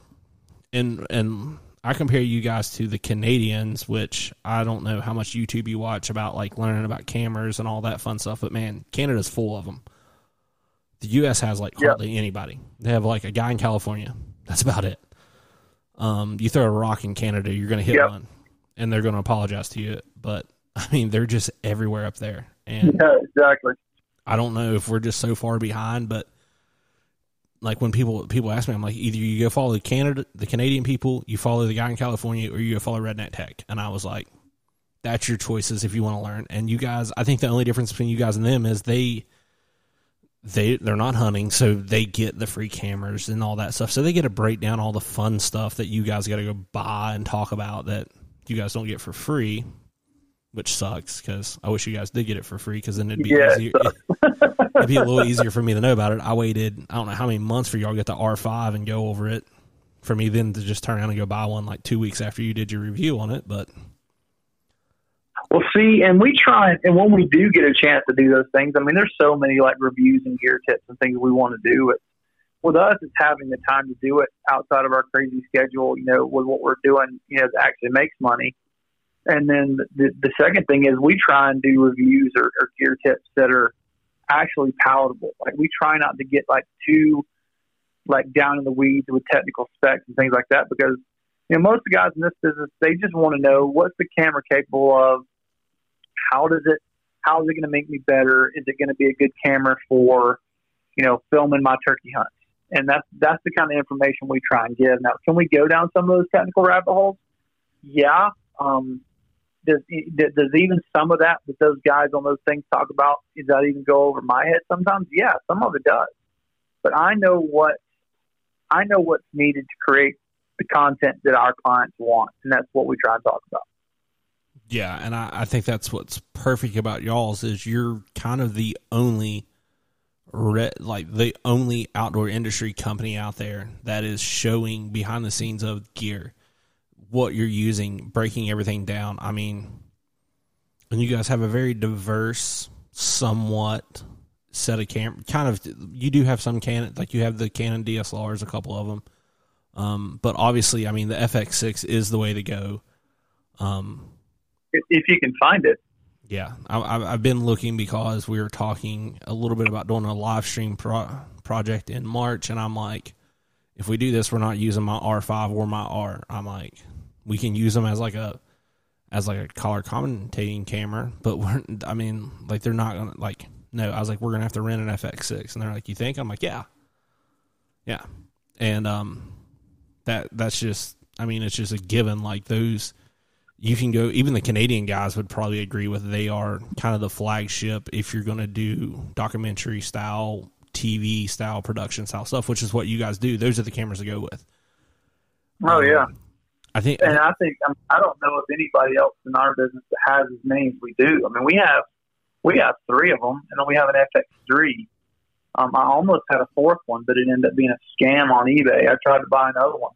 and and I compare you guys to the Canadians, which I don't know how much YouTube you watch about like learning about cameras and all that fun stuff, but man, Canada's full of them. The U.S. has like hardly yep. anybody. They have like a guy in California. That's about it. Um, you throw a rock in Canada, you're going to hit yep. one, and they're going to apologize to you. But I mean, they're just everywhere up there. And yeah, exactly. I don't know if we're just so far behind, but like when people people ask me, I'm like, either you go follow the Canada, the Canadian people, you follow the guy in California, or you go follow Redneck Tech. And I was like, that's your choices if you want to learn. And you guys, I think the only difference between you guys and them is they they they're not hunting, so they get the free cameras and all that stuff. So they get to break down all the fun stuff that you guys got to go buy and talk about that you guys don't get for free. which sucks because I wish you guys did get it for free because then it'd be Yeah, it easier. it'd be a little easier for me to know about it. I waited I don't know how many months for y'all to get the R five and go over it. For me then to just turn around and go buy one like two weeks after you did your review on it, but Well, see, and we try, and when we do get a chance to do those things, I mean, there's so many like reviews and gear tips and things we want to do. It with us, it's having the time to do it outside of our crazy schedule. You know, with what we're doing, you know, that actually makes money. And then the, the second thing is we try and do reviews or, or gear tips that are actually palatable. Like we try not to get like too like down in the weeds with technical specs and things like that because you know most of the guys in this business they just want to know what's the camera capable of how does it how is it going to make me better? Is it going to be a good camera for you know filming my turkey hunt? and that's that's the kind of information we try and give. Now can we go down some of those technical rabbit holes? Yeah um does does even some of that that those guys on those things talk about does that even go over my head sometimes? Yeah some of it does. But i know what i know what's needed to create the content that our clients want and that's what we try and talk about yeah, and I, I think that's what's perfect about y'all's is you're kind of the only re, like the only outdoor industry company out there that is showing behind the scenes of gear what you're using, breaking everything down. I mean, and you guys have a very diverse, somewhat set of cam. Kind of, you do have some Canon, like you have the Canon DSLRs, a couple of them. Um, but obviously, I mean, the FX6 is the way to go. Um, if you can find it. Yeah, I, have been looking because we were talking a little bit about doing a live stream pro- project in March, and I'm like, if we do this, we're not using my R5 or my R. I'm like, we can use them as like a as like a color commentating camera, but we're I mean, like they're not gonna like no. I was like, we're gonna have to rent an FX6, and they're like, you think? I'm like, yeah, yeah, and um, that that's just I mean, it's just a given. Like those you can go even the Canadian guys would probably agree with they are kind of the flagship if you're going to do documentary style TV style production style stuff, which is what you guys do. Those are the cameras to go with. Oh yeah, um, I think, and I think um, I don't know if anybody else in our business that has as many as we do. I mean, we have we have three of them, and then we have an FX3. Um, I almost had a fourth one, but it ended up being a scam on eBay. I tried to buy another one,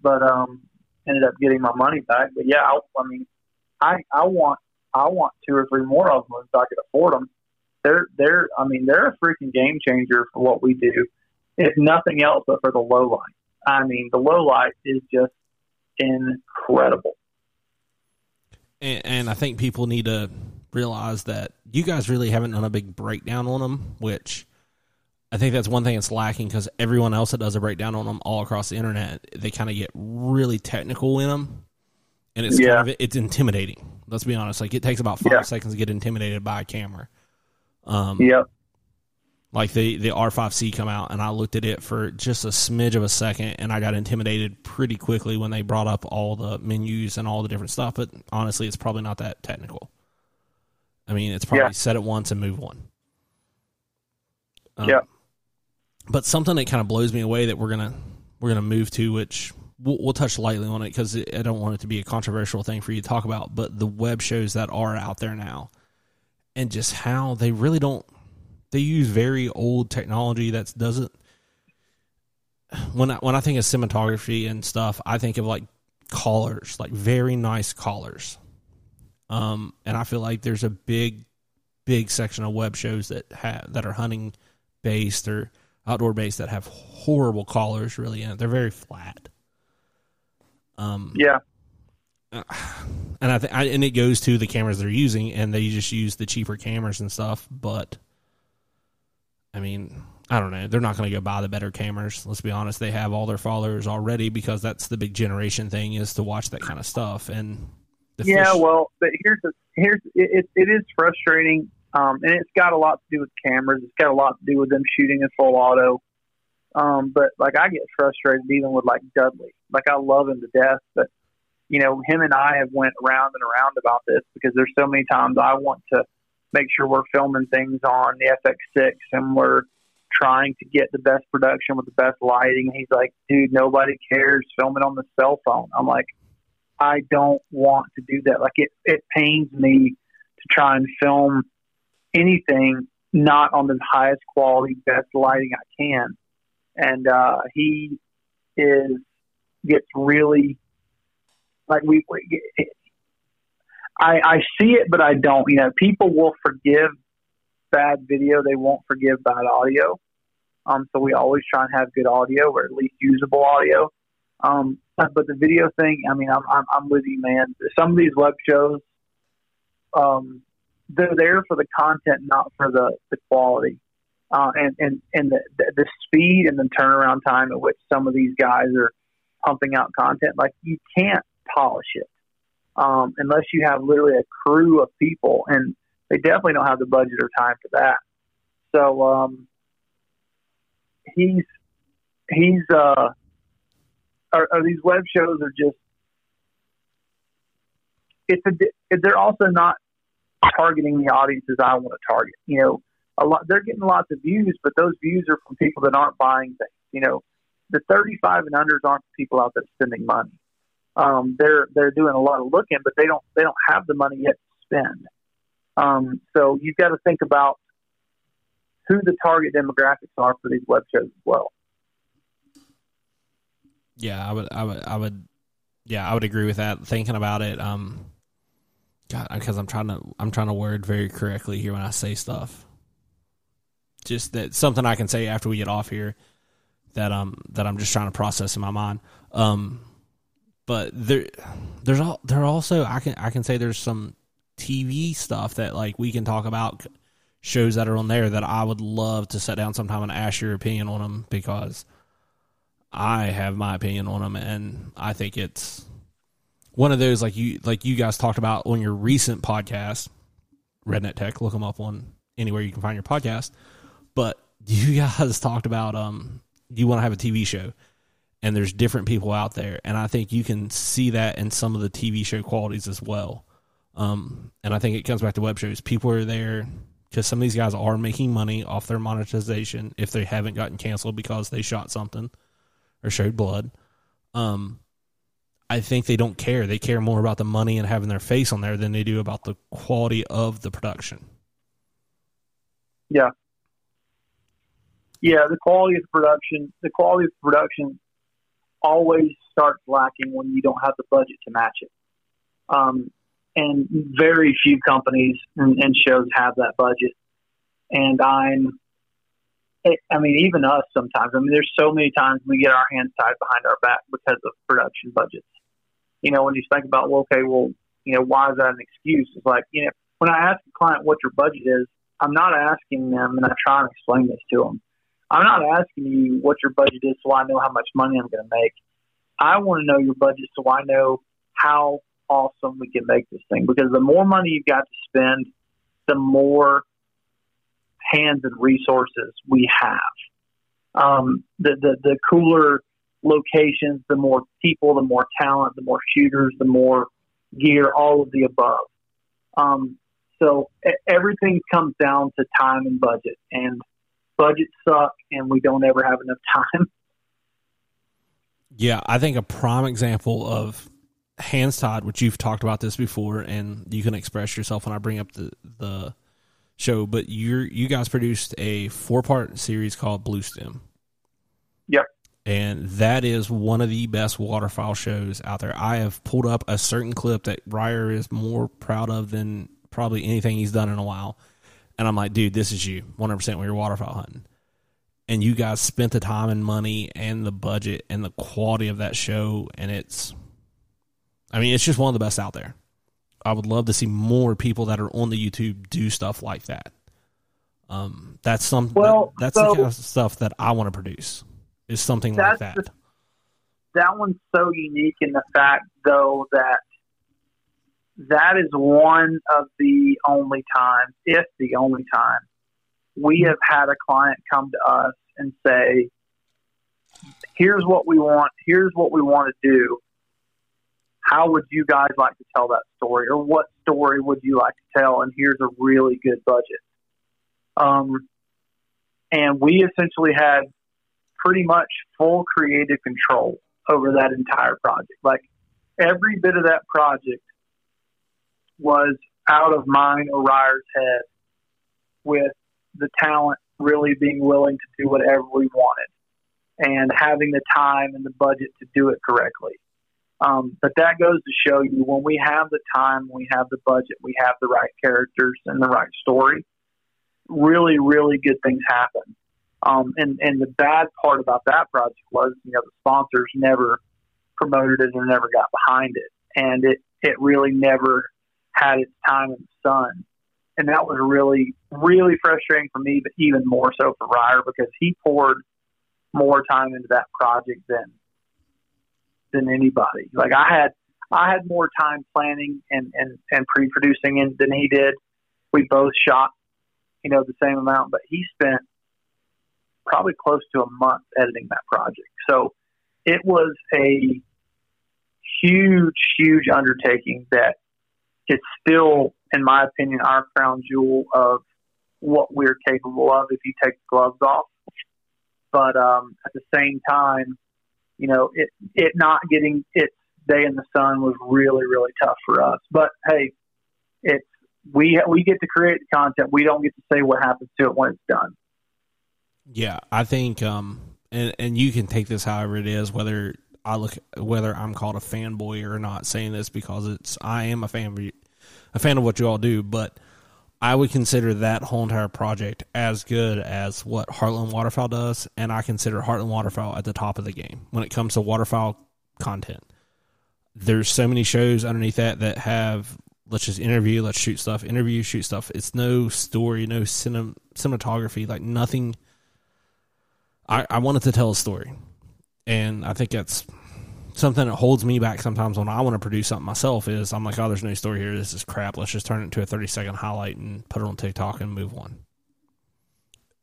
but um, ended up getting my money back. But yeah, I, I mean, I I want I want two or three more of them if I could afford them. They're they're I mean they're a freaking game changer for what we do. If nothing else, but for the low light. I mean, the low light is just incredible. And, and I think people need to realize that you guys really haven't done a big breakdown on them, which I think that's one thing that's lacking because everyone else that does a breakdown on them all across the internet, they kind of get really technical in them, and it's Yeah. kind of it's intimidating. Let's be honest; like it takes about five Yeah. seconds to get intimidated by a camera. Um, Yep. like the the R5C come out, and I looked at it for just a smidge of a second, and I got intimidated pretty quickly when they brought up all the menus and all the different stuff. But honestly, it's probably not that technical. I mean, it's probably Yeah. set it once and move on. Um, Yeah. But something that kind of blows me away that we're gonna we're gonna move to, which we'll, we'll touch lightly on it because I don't want it to be a controversial thing for you to talk about. But the web shows that are out there now, and just how they really don't they use very old technology that doesn't when I, when I think of cinematography and stuff, I think of like collars, like very nice collars. Um, and I feel like there's a big, big section of web shows that have that are hunting based or outdoor based that have horrible collars really in it. They're very flat. Um, Yeah. and I think and it goes to the cameras they're using, and they just use the cheaper cameras and stuff. But I mean, I don't know. They're not going to go buy the better cameras. Let's be honest. They have all their followers already because that's the big generation thing is to watch that kind of stuff. And Yeah, fish- well, but here's the here's it, it is frustrating, um, and it's got a lot to do with cameras. It's got a lot to do with them shooting in full auto. Um, but like I get frustrated even with like Dudley. Like I love him to death, but you know him and I have went around and around about this because there's so many times I want to make sure we're filming things on the FX6 and we're trying to get the best production with the best lighting. And he's like, dude, nobody cares. Film it on the cell phone. I'm like, I don't want to do that. Like it, it pains me to try and film anything not on the highest quality, best lighting I can. And uh, he is gets really like we. we I, I see it, but I don't. You know, people will forgive bad video; they won't forgive bad audio. Um, so we always try and have good audio, or at least usable audio. Um, but the video thing, I mean, I'm, I'm, I'm with you, man. Some of these web shows, um, they're there for the content, not for the, the quality. Uh, and, and, and the, the speed and the turnaround time at which some of these guys are pumping out content, like you can't polish it. Um, unless you have literally a crew of people and they definitely don't have the budget or time for that. So, um, he's, he's, uh, are, are these web shows are just it's a they're also not targeting the audiences I want to target. You know, a lot they're getting lots of views, but those views are from people that aren't buying things. You know, the 35 and unders aren't people out there spending money. Um, they're they're doing a lot of looking, but they don't they don't have the money yet to spend. Um, so you've got to think about who the target demographics are for these web shows as well. Yeah, I would, I would, I would, yeah, I would agree with that. Thinking about it, um, God, because I'm trying to, I'm trying to word very correctly here when I say stuff. Just that something I can say after we get off here that um that I'm just trying to process in my mind. Um, but there, there's all there also I can I can say there's some TV stuff that like we can talk about shows that are on there that I would love to sit down sometime and ask your opinion on them because I have my opinion on them, and I think it's one of those like you like you guys talked about on your recent podcast, Redneck Tech. Look them up on anywhere you can find your podcast. But you guys talked about um you want to have a TV show, and there's different people out there, and I think you can see that in some of the TV show qualities as well. Um, and I think it comes back to web shows. People are there because some of these guys are making money off their monetization if they haven't gotten canceled because they shot something or showed blood. Um, I think they don't care. They care more about the money and having their face on there than they do about the quality of the production. Yeah. Yeah, the quality of the production, the quality of the production always starts lacking when you don't have the budget to match it. Um, and very few companies and, and shows have that budget. And I'm I mean, even us sometimes. I mean, there's so many times we get our hands tied behind our back because of production budgets. You know, when you think about, well, okay, well, you know, why is that an excuse? It's like, you know, when I ask a client what your budget is, I'm not asking them, and I try and explain this to them. I'm not asking you what your budget is so I know how much money I'm going to make. I want to know your budget so I know how awesome we can make this thing. Because the more money you've got to spend, the more hands and resources we have. Um, the, the, the cooler locations, the more people, the more talent, the more shooters, the more gear, all of the above. Um, so everything comes down to time and budget, and budgets suck, and we don't ever have enough time. Yeah, I think a prime example of hands tied, which you've talked about this before, and you can express yourself when I bring up the the show, but you you guys produced a four part series called Bluestem. Yep. And that is one of the best waterfowl shows out there. I have pulled up a certain clip that Ryer is more proud of than probably anything he's done in a while. And I'm like, dude, this is you 100% when you're waterfowl hunting. And you guys spent the time and money and the budget and the quality of that show. And it's, I mean, it's just one of the best out there. I would love to see more people that are on the YouTube do stuff like that. Um, that's some. Well, that, that's so the kind of stuff that I want to produce. Is something like that. The, that one's so unique in the fact, though, that that is one of the only times, if the only time, we have had a client come to us and say, "Here's what we want. Here's what we want to do how would you guys like to tell that story or what story would you like to tell? And here's a really good budget. Um, and we essentially had pretty much full creative control over that entire project. Like every bit of that project was out of mine or Ryer's head with the talent really being willing to do whatever we wanted and having the time and the budget to do it correctly. Um, but that goes to show you when we have the time, we have the budget, we have the right characters and the right story, really, really good things happen. Um, and, and the bad part about that project was, you know, the sponsors never promoted it and never got behind it. And it, it really never had its time in the sun. And that was really, really frustrating for me, but even more so for Ryer because he poured more time into that project than than anybody. Like I had I had more time planning and, and, and pre producing than he did. We both shot, you know, the same amount, but he spent probably close to a month editing that project. So it was a huge, huge undertaking that is still, in my opinion, our crown jewel of what we're capable of if you take the gloves off. But um, at the same time, you know, it it not getting its day in the sun was really, really tough for us. But hey, it's we we get to create the content. We don't get to say what happens to it when it's done. Yeah, I think, um, and and you can take this however it is, whether I look whether I'm called a fanboy or not, saying this because it's I am a fan a fan of what you all do, but I would consider that whole entire project as good as what Heartland Waterfowl does, and I consider Heartland Waterfowl at the top of the game when it comes to waterfowl content. There's so many shows underneath that that have let's just interview, let's shoot stuff, interview, shoot stuff. It's no story, no cinem- cinematography, like nothing. I, I wanted to tell a story, and I think that's something that holds me back sometimes when I want to produce something myself is I'm like, oh, there's no story here. This is crap. Let's just turn it into a 30 second highlight and put it on TikTok and move on.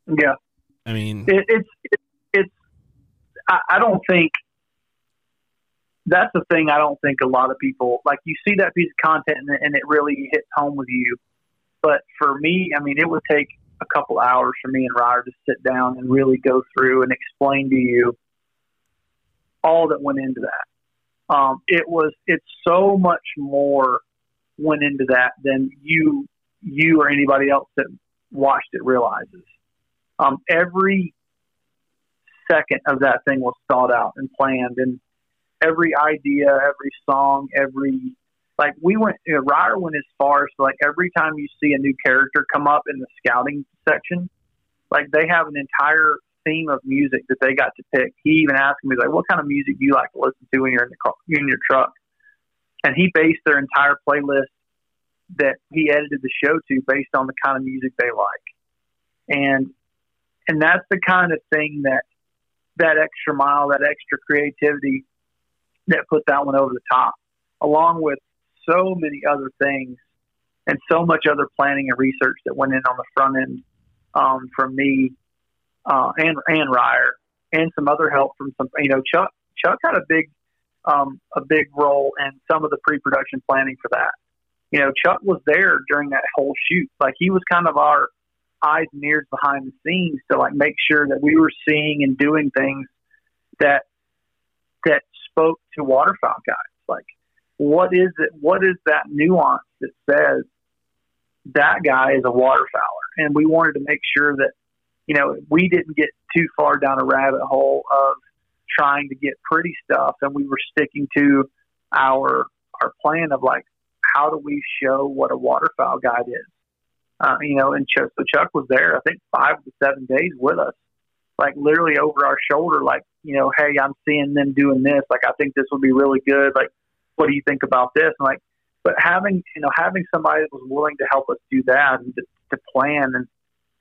Yeah. I mean, it, it's, it, it's, I, I don't think that's the thing. I don't think a lot of people like you see that piece of content and, and it really hits home with you. But for me, I mean, it would take a couple hours for me and Ryder to sit down and really go through and explain to you all that went into that. Um, it was it's so much more went into that than you you or anybody else that watched it realizes. Um, every second of that thing was thought out and planned, and every idea, every song, every like we went. You know, Ryer went as far as like every time you see a new character come up in the scouting section, like they have an entire theme of music that they got to pick. He even asked me like, "What kind of music do you like to listen to when you're in the car, in your truck?" And he based their entire playlist that he edited the show to based on the kind of music they like, and and that's the kind of thing that that extra mile, that extra creativity that put that one over the top, along with so many other things and so much other planning and research that went in on the front end um, from me uh, and and Ryer, and some other help from some. You know, Chuck Chuck had a big um, a big role in some of the pre-production planning for that. You know, Chuck was there during that whole shoot. Like he was kind of our eyes and ears behind the scenes to like make sure that we were seeing and doing things that that spoke to waterfowl guys. Like, what is it? What is that nuance that says that guy is a waterfowler? And we wanted to make sure that you know, we didn't get too far down a rabbit hole of trying to get pretty stuff, and we were sticking to our our plan of like, how do we show what a waterfowl guide is? Uh, you know, and Chuck, so Chuck was there, I think five to seven days with us, like literally over our shoulder, like, you know, hey, I'm seeing them doing this. Like, I think this would be really good. Like, what do you think about this? And like, but having, you know, having somebody that was willing to help us do that and to, to plan. And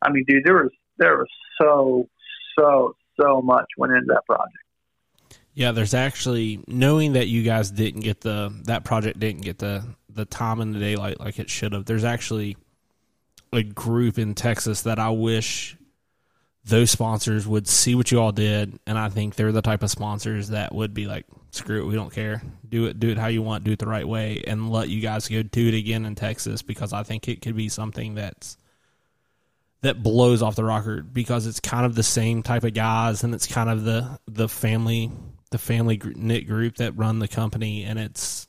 I mean, dude, there was there was so so so much went into that project. Yeah, there's actually knowing that you guys didn't get the that project didn't get the the time in the daylight like it should have. There's actually a group in Texas that I wish those sponsors would see what you all did, and I think they're the type of sponsors that would be like, "Screw it, we don't care. Do it, do it how you want, do it the right way, and let you guys go do it again in Texas." Because I think it could be something that's that blows off the rocker because it's kind of the same type of guys and it's kind of the the family the family knit group that run the company, and it's,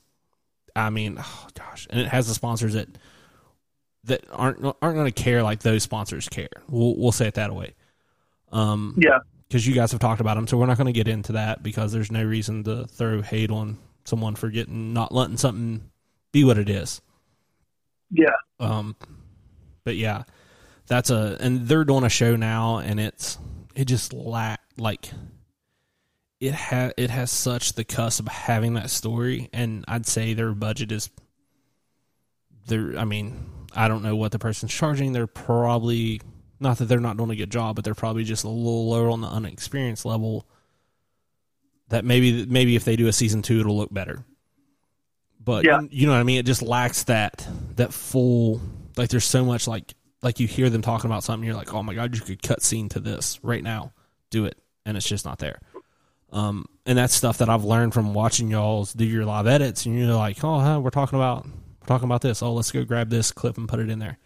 I mean, oh gosh, and it has the sponsors that that aren't aren't going to care like those sponsors care. We'll we'll say it that way. Um, yeah, because you guys have talked about them, so we're not going to get into that because there's no reason to throw hate on someone for getting not letting something be what it is. Yeah. Um, but yeah, that's a and they're doing a show now, and it's it just lack like it has it has such the cusp of having that story, and I'd say their budget is there. I mean, I don't know what the person's charging. They're probably not that they're not doing a good job, but they're probably just a little lower on the unexperienced level. That maybe maybe if they do a season two, it'll look better. But yeah. you know what I mean. It just lacks that that full like. There's so much like like you hear them talking about something. You're like, oh my god, you could cut scene to this right now. Do it, and it's just not there. Um, and that's stuff that I've learned from watching y'all's do your live edits, and you're like, oh, huh, we're talking about we're talking about this. Oh, let's go grab this clip and put it in there.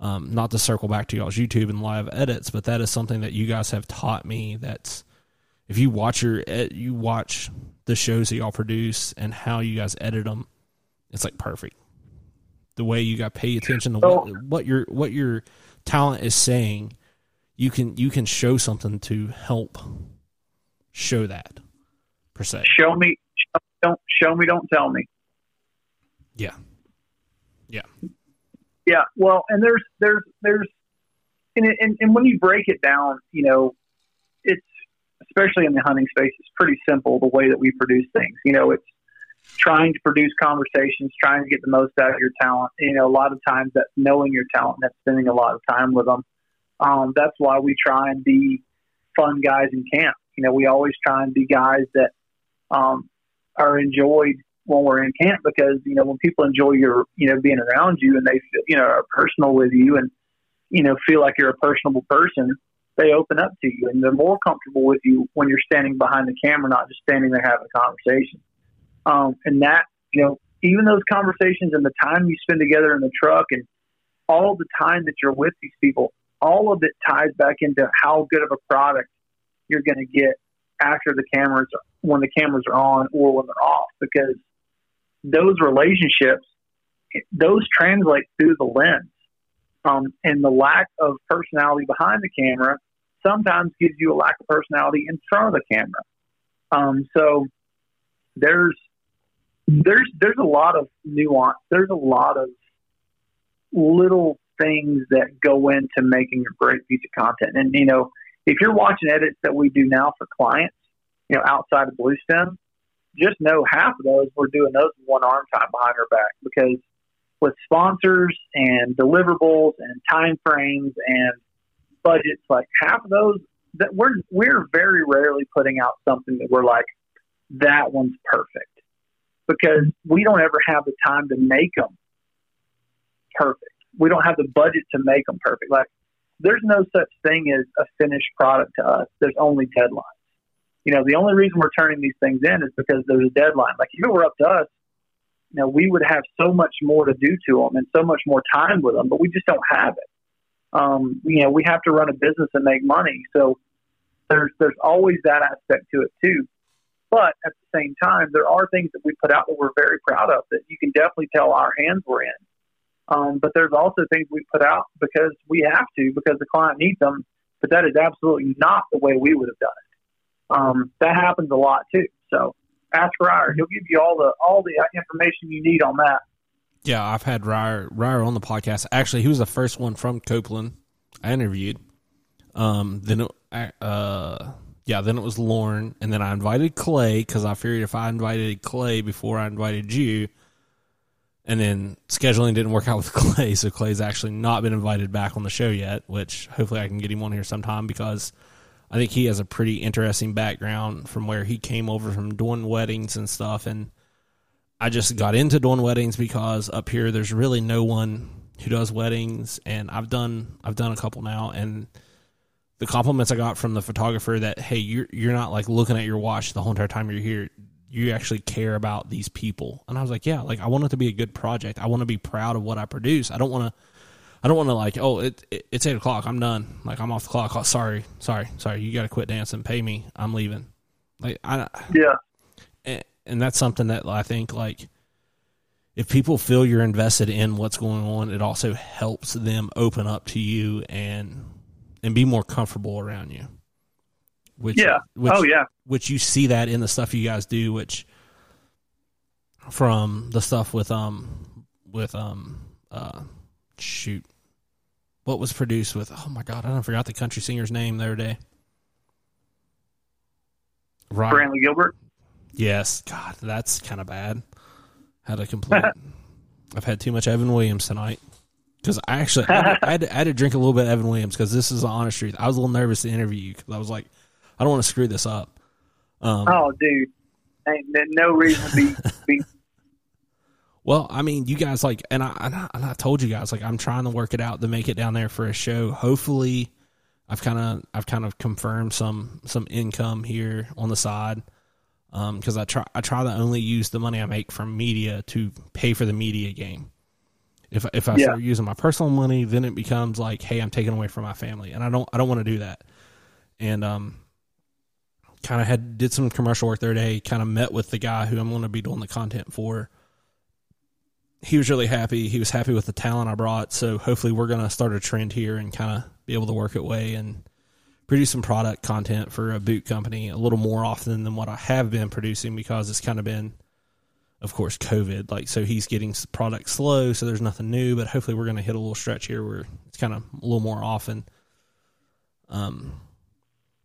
Um, not to circle back to y'all's YouTube and live edits, but that is something that you guys have taught me. That's if you watch your you watch the shows that y'all produce and how you guys edit them, it's like perfect. The way you got pay attention to what, what your what your talent is saying, you can you can show something to help show that per se. Show me, don't show me, don't tell me. Yeah, yeah. Yeah, well, and there's there's there's and, and and when you break it down, you know, it's especially in the hunting space, it's pretty simple the way that we produce things. You know, it's trying to produce conversations, trying to get the most out of your talent. You know, a lot of times that's knowing your talent, and that's spending a lot of time with them. Um, that's why we try and be fun guys in camp. You know, we always try and be guys that um, are enjoyed when we're in camp because you know when people enjoy your you know being around you and they you know are personal with you and you know feel like you're a personable person they open up to you and they're more comfortable with you when you're standing behind the camera not just standing there having a conversation um, and that you know even those conversations and the time you spend together in the truck and all the time that you're with these people all of it ties back into how good of a product you're going to get after the cameras when the cameras are on or when they're off because those relationships, those translate through the lens. Um, and the lack of personality behind the camera sometimes gives you a lack of personality in front of the camera. Um, so there's there's there's a lot of nuance. There's a lot of little things that go into making a great piece of content. And you know, if you're watching edits that we do now for clients, you know, outside of Bluestem, just know half of those we're doing those one arm time behind our back because with sponsors and deliverables and time frames and budgets, like half of those that we're we're very rarely putting out something that we're like that one's perfect because we don't ever have the time to make them perfect. We don't have the budget to make them perfect. Like there's no such thing as a finished product to us. There's only deadlines you know, the only reason we're turning these things in is because there's a deadline. Like if it were up to us, you know, we would have so much more to do to them and so much more time with them, but we just don't have it. Um, you know, we have to run a business and make money, so there's there's always that aspect to it too. But at the same time, there are things that we put out that we're very proud of that you can definitely tell our hands were in. Um, but there's also things we put out because we have to because the client needs them. But that is absolutely not the way we would have done it um, that happens a lot too. So ask Ryer; he'll give you all the all the information you need on that. Yeah, I've had Ryer Ryer on the podcast. Actually, he was the first one from Copeland I interviewed. Um, then uh, yeah, then it was Lauren, and then I invited Clay because I figured if I invited Clay before I invited you, and then scheduling didn't work out with Clay, so Clay's actually not been invited back on the show yet. Which hopefully I can get him on here sometime because I think he has a pretty interesting background from where he came over from doing weddings and stuff. And I just got into doing weddings because up here there's really no one who does weddings, and I've done I've done a couple now, and the compliments I got from the photographer that hey you're you're not like looking at your watch the whole entire time you're here you actually care about these people and i was like yeah like i want it to be a good project i want to be proud of what i produce i don't want to I don't want to like, oh, it, it, it's eight o'clock. I'm done. Like I'm off the clock. Oh, sorry, sorry, sorry. You got to quit dancing. Pay me. I'm leaving. Like I Yeah. and, and that's something that I think like if people feel you're invested in what's going on, it also helps them open up to you and and be more comfortable around you. Which Yeah. which, oh yeah. which you see that in the stuff you guys do, which from the stuff with um with um uh shoot what was produced with oh my god I don't forgot the country singer's name the other day. Right. Brantley Gilbert. Yes, God, that's kind of bad. Had a complete. I've had too much Evan Williams tonight because I actually I had, to, I, had to, I had to drink a little bit of Evan Williams because this is the honest truth. I was a little nervous to interview you because I was like, I don't want to screw this up. Um, Oh, dude. Ain't no reason to be, be Well, I mean, you guys like, and I, and I and I told you guys like I'm trying to work it out to make it down there for a show. Hopefully, I've kind of I've kind of confirmed some some income here on the side because I try I try to only use the money I make from media to pay for the media game. If if I Yeah. start using my personal money, then it becomes like, hey, I'm taking away from my family, and I don't I don't want to do that. And um, kind of had did some commercial work there today. Kind of met with the guy who I'm going to be doing the content for he was really happy. He was happy with the talent I brought. So hopefully we're going to start a trend here and kind of be able to work it way and produce some product content for a boot company a little more often than what I have been producing because it's kind of been, of course, COVID. Like, so he's getting product slow. So there's nothing new, but hopefully we're going to hit a little stretch here where it's kind of a little more often. Um,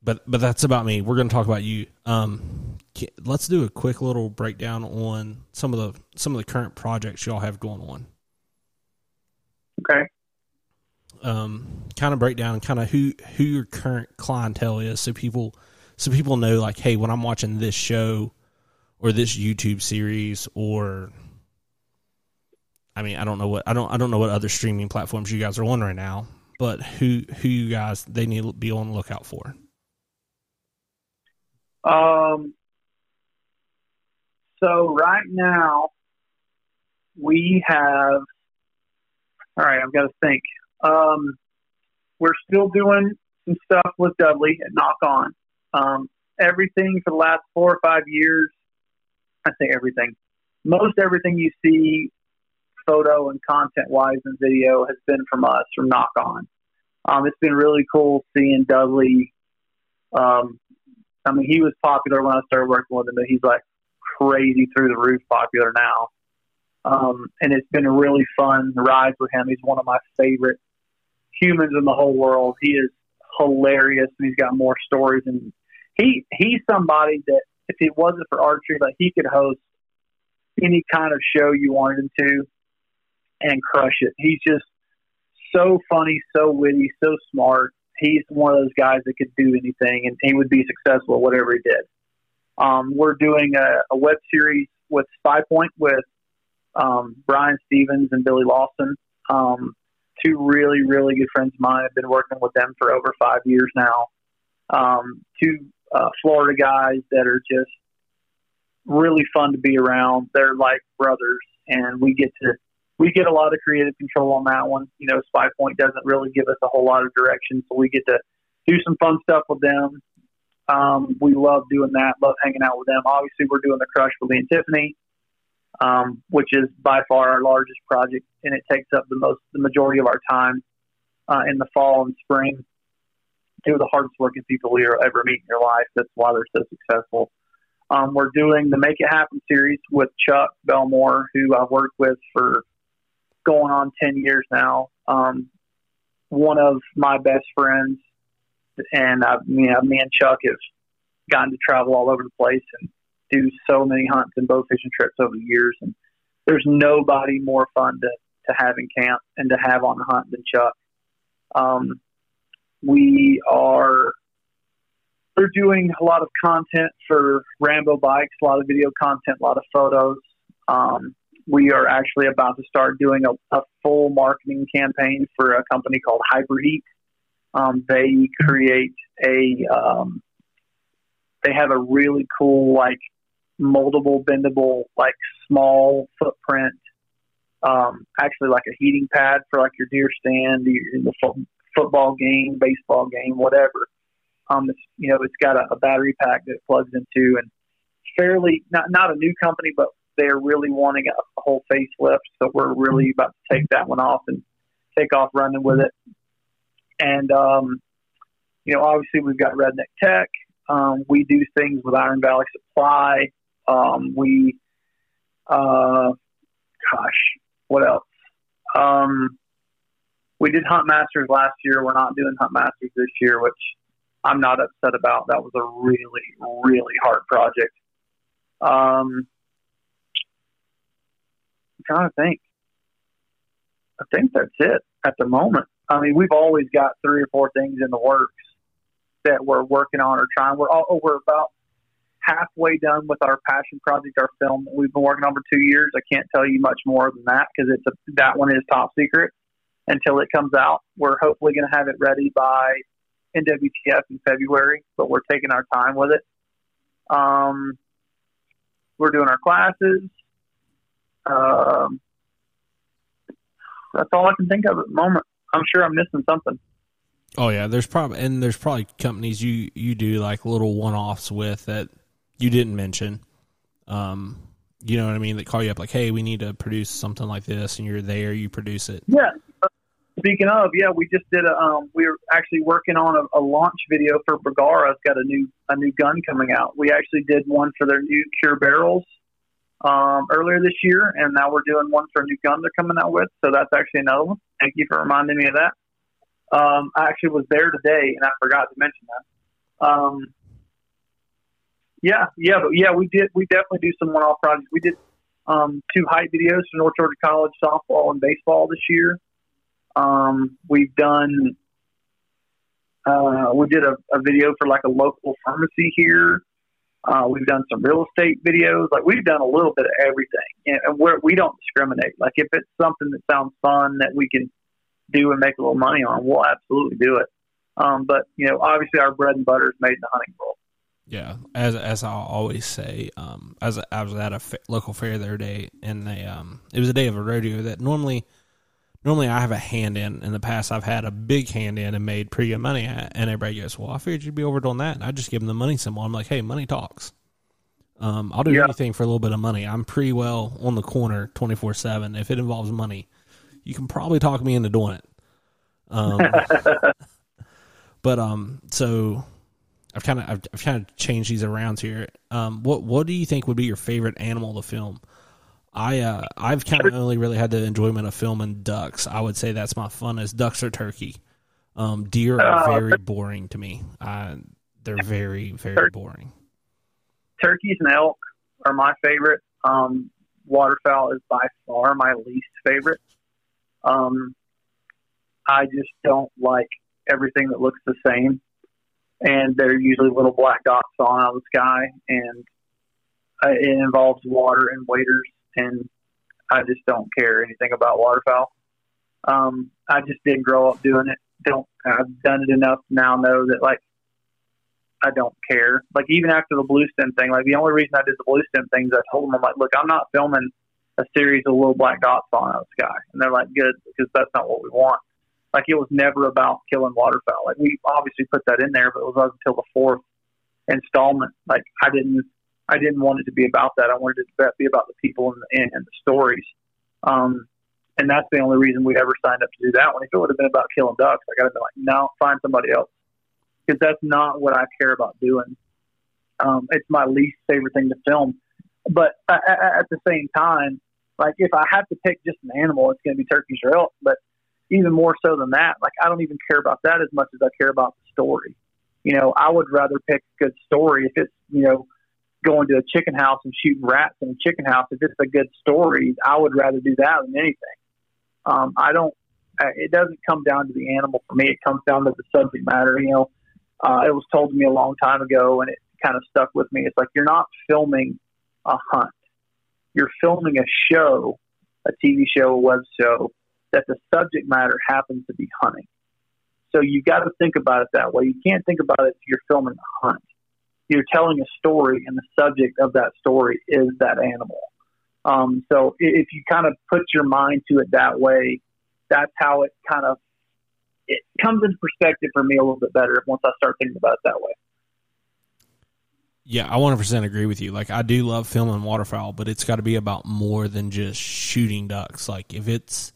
but, but that's about me. We're going to talk about you. Um, let's do a quick little breakdown on some of the some of the current projects y'all have going on. okay. Um, kind of breakdown, kind of who who your current clientele is, so people so people know like, hey, when I'm watching this show or this YouTube series or I mean, I don't know what I don't I don't know what other streaming platforms you guys are on right now, but who who you guys they need to be on the lookout for. Um, so right now we have. All right, I've got to think. Um, we're still doing some stuff with Dudley at Nock On. Um, everything for the last four or five years. I say everything. Most everything you see, photo and content wise and video, has been from us from Nock On. Um, it's been really cool seeing Dudley um, I mean, he was popular when I started working with him, but he's like crazy through the roof popular now. Um, and it's been a really fun ride for him. He's one of my favorite humans in the whole world. He is hilarious, and he's got more stories. And he he's somebody that if it wasn't for archery, like he could host any kind of show you wanted him to and crush it. He's just so funny, so witty, so smart he's one of those guys that could do anything and he would be successful at whatever he did. Um, we're doing a, a web series with Spy Point with um, Brian Stevens and Billy Lawson. Um, two really, really good friends of mine. I've been working with them for over five years now. Um, two uh, Florida guys that are just really fun to be around. They're like brothers, and we get to we get a lot of creative control on that one. You know, Spy Point doesn't really give us a whole lot of direction, so we get to do some fun stuff with them. Um, we love doing that, love hanging out with them. Obviously, we're doing the Crush with Lee and Tiffany, um, which is by far our largest project, and it takes up the most, the majority of our time uh, in the fall and spring. Two of the hardest working people you'll ever meet in your life. That's why they're so successful. Um, we're doing the Make It Happen series with Chuck Belmore, who I've worked with for going on 10 years now. Um, one of my best friends, and I, you know, me and Chuck have gotten to travel all over the place and do so many hunts and bow fishing trips over the years. And there's nobody more fun to, to have in camp and to have on the hunt than Chuck. Um, we are we're doing a lot of content for Rambo Bikes, a lot of video content, a lot of photos. Um, we are actually about to start doing a, a full marketing campaign for a company called Hyperheat. Um, they create a, um, they have a really cool, like, moldable, bendable, like, small footprint, um, actually like a heating pad for, like, your deer stand, your, in the football game, baseball game, whatever. Um, it's, you know, it's got a, a battery pack that it plugs into, and fairly not not a new company, but they're really wanting a, a whole facelift. So we're really about to take that one off and take off running with it. And um, you know, obviously we've got Redneck Tech. Um, we do things with Iron Valley Supply. Um, we, uh, gosh, what else? Um, we did Hunt Masters last year. We're not doing Hunt Masters this year, which I'm not upset about. That was a really, really hard project. Um, I'm trying to think. I think that's it at the moment. I mean, we've always got three or four things in the works that we're working on or trying. We're all, we're about halfway done with our passion project, our film that we've been working on for two years. I can't tell you much more than that because it's a, that one is top secret until it comes out. We're hopefully going to have it ready by NWTF in February, but we're taking our time with it. Um, we're doing our classes. Um, that's all I can think of at the moment. I'm sure I'm missing something. Oh yeah, there's probably and there's probably companies you you do like little one offs with that you didn't mention. Um, you know what I mean? That call you up like, hey, we need to produce something like this, and you're there, you produce it. Yeah. Speaking of, yeah, we just did a. Um, we were actually working on a, a launch video for Bergara's got a new a new gun coming out. We actually did one for their new Cure barrels um, earlier this year, and now we're doing one for a new gun they're coming out with. So that's actually another one. Thank you for reminding me of that. Um, I actually was there today, and I forgot to mention that. Um, yeah, yeah, but yeah, we did. We definitely do some one-off projects. We did um, two hype videos for North Georgia College softball and baseball this year. Um, we've done. Uh, we did a, a video for like a local pharmacy here. Uh, we've done some real estate videos. Like we've done a little bit of everything, and we're, we don't discriminate. Like if it's something that sounds fun that we can do and make a little money on, we'll absolutely do it. Um, but you know, obviously, our bread and butter is made in the hunting world. Yeah, as as I always say, um, as I was at a fa- local fair the other day, and they um, it was a day of a rodeo that normally normally I have a hand in. In the past, I've had a big hand in and made pretty good money at. And everybody goes, "Well, I figured you'd be over doing that." And I just give them the money symbol. I'm like, "Hey, money talks." Um, I'll do yeah. anything for a little bit of money. I'm pretty well on the corner, twenty four seven. If it involves money, you can probably talk me into doing it. Um, but um, so I've kind of I've, I've kind of changed these around here. Um, what what do you think would be your favorite animal to film? I uh, I've kind of only really had the enjoyment of filming ducks. I would say that's my funnest. Ducks or turkey. Um, deer are uh, very boring to me. Uh, they're very very boring. Turkeys and elk are my favorite. Um, waterfowl is by far my least favorite. Um, I just don't like everything that looks the same, and they're usually little black dots on out of the sky, and uh, it involves water and waders and I just don't care anything about waterfowl. Um, I just didn't grow up doing it. Don't I've done it enough now know that like I don't care. Like even after the blue stem thing, like the only reason I did the blue stem things, is I told them I'm like, look, I'm not filming a series of little black dots falling out of the sky, and they're like, good, because that's not what we want. Like it was never about killing waterfowl. Like we obviously put that in there, but it was until the fourth installment. Like I didn't I didn't want it to be about that. I wanted it to be about the people and, and, the stories. Um, and that's the only reason we ever signed up to do that one. If it would have been about killing ducks, I got to be like, no, find somebody else, because that's not what I care about doing. Um, it's my least favorite thing to film. But at, at the same time, like if I have to pick just an animal, it's going to be turkeys or elk. But even more so than that, like I don't even care about that as much as I care about the story. You know, I would rather pick a good story if it's you know going to a chicken house and shooting rats in a chicken house. If it's a good story, I would rather do that than anything. Um, I don't. It doesn't come down to the animal for me. It comes down to the subject matter. You know, uh, it was told to me a long time ago, and it kind of stuck with me. It's like you're not filming a hunt. You're filming a show, a TV show, a web show that the subject matter happens to be hunting. So you got to think about it that way. You can't think about it if you're filming a hunt you're telling a story, and the subject of that story is that animal. Um, so if you kind of put your mind to it that way, that's how it kind of it comes into perspective for me a little bit better once I start thinking about it that way. Yeah, I 100% agree with you. Like, I do love filming waterfowl, but it's got to be about more than just shooting ducks. Like, if it's,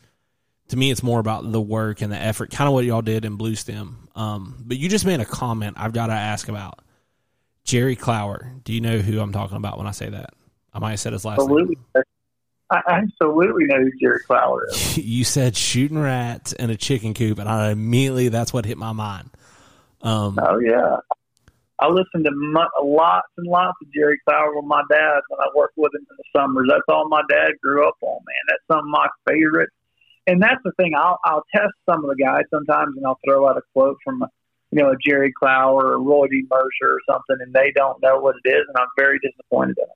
to me, it's more about the work and the effort, kind of what y'all did in Blue Stem. Um, but you just made a comment I've got to ask about. Jerry Clower. Do you know who I'm talking about when I say that? I might have said his last absolutely. name. I absolutely know who Jerry Clower is. you said shooting rats in a chicken coop, and I immediately, that's what hit my mind. Um, oh, yeah. I listened to mu- lots and lots of Jerry Clower with my dad when I worked with him in the summers. That's all my dad grew up on, man. That's some of my favorite. And that's the thing. I'll I'll test some of the guys sometimes, and I'll throw out a quote from, you know, a Jerry Clower or Roy D. Mercer or something, and they don't know what it is, and I'm very disappointed in them.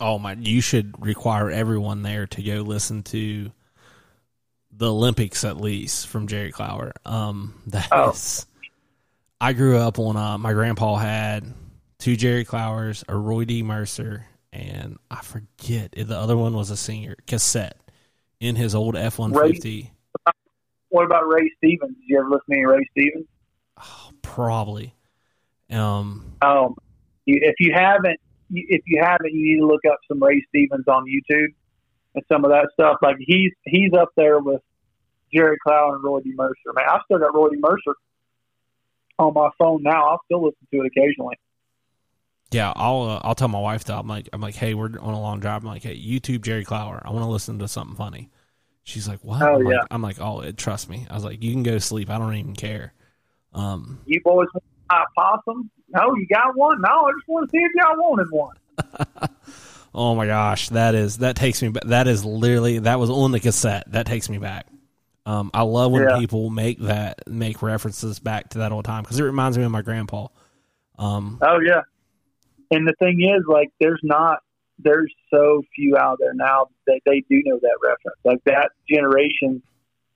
Oh my! You should require everyone there to go listen to the Olympics at least from Jerry Clower. Um, that Oh. is- I grew up on. Uh, my grandpa had two Jerry Clowers, a Roy D. Mercer, and I forget if the other one was a singer cassette in his old F one fifty. What about Ray Stevens? Did you ever listen to any Ray Stevens? Probably. Um, Um, if you haven't, if you haven't, you need to look up some Ray Stevens on YouTube and some of that stuff. Like he's he's up there with Jerry Clower and Roy D. Mercer. Man, I've still got Roy D. Mercer on my phone now. I'll still listen to it occasionally. Yeah, I'll uh, I'll tell my wife that I'm like I'm like, hey, we're on a long drive. I'm like, hey, YouTube Jerry Clower. I want to listen to something funny. She's like, what? Oh, I'm, yeah. like, I'm like, oh, it, trust me. I was like, you can go to sleep. I don't even care. Um, You boys want a possum? No, you got one? No, I just want to see if y'all wanted one. oh my gosh, that is that takes me. back. That is literally that was on the cassette. That takes me back. Um, I love when Yeah. people make that make references back to that old time because it reminds me of my grandpa. Um, Oh yeah. And the thing is, like, there's not, there's so few out there now that they do know that reference. Like that generation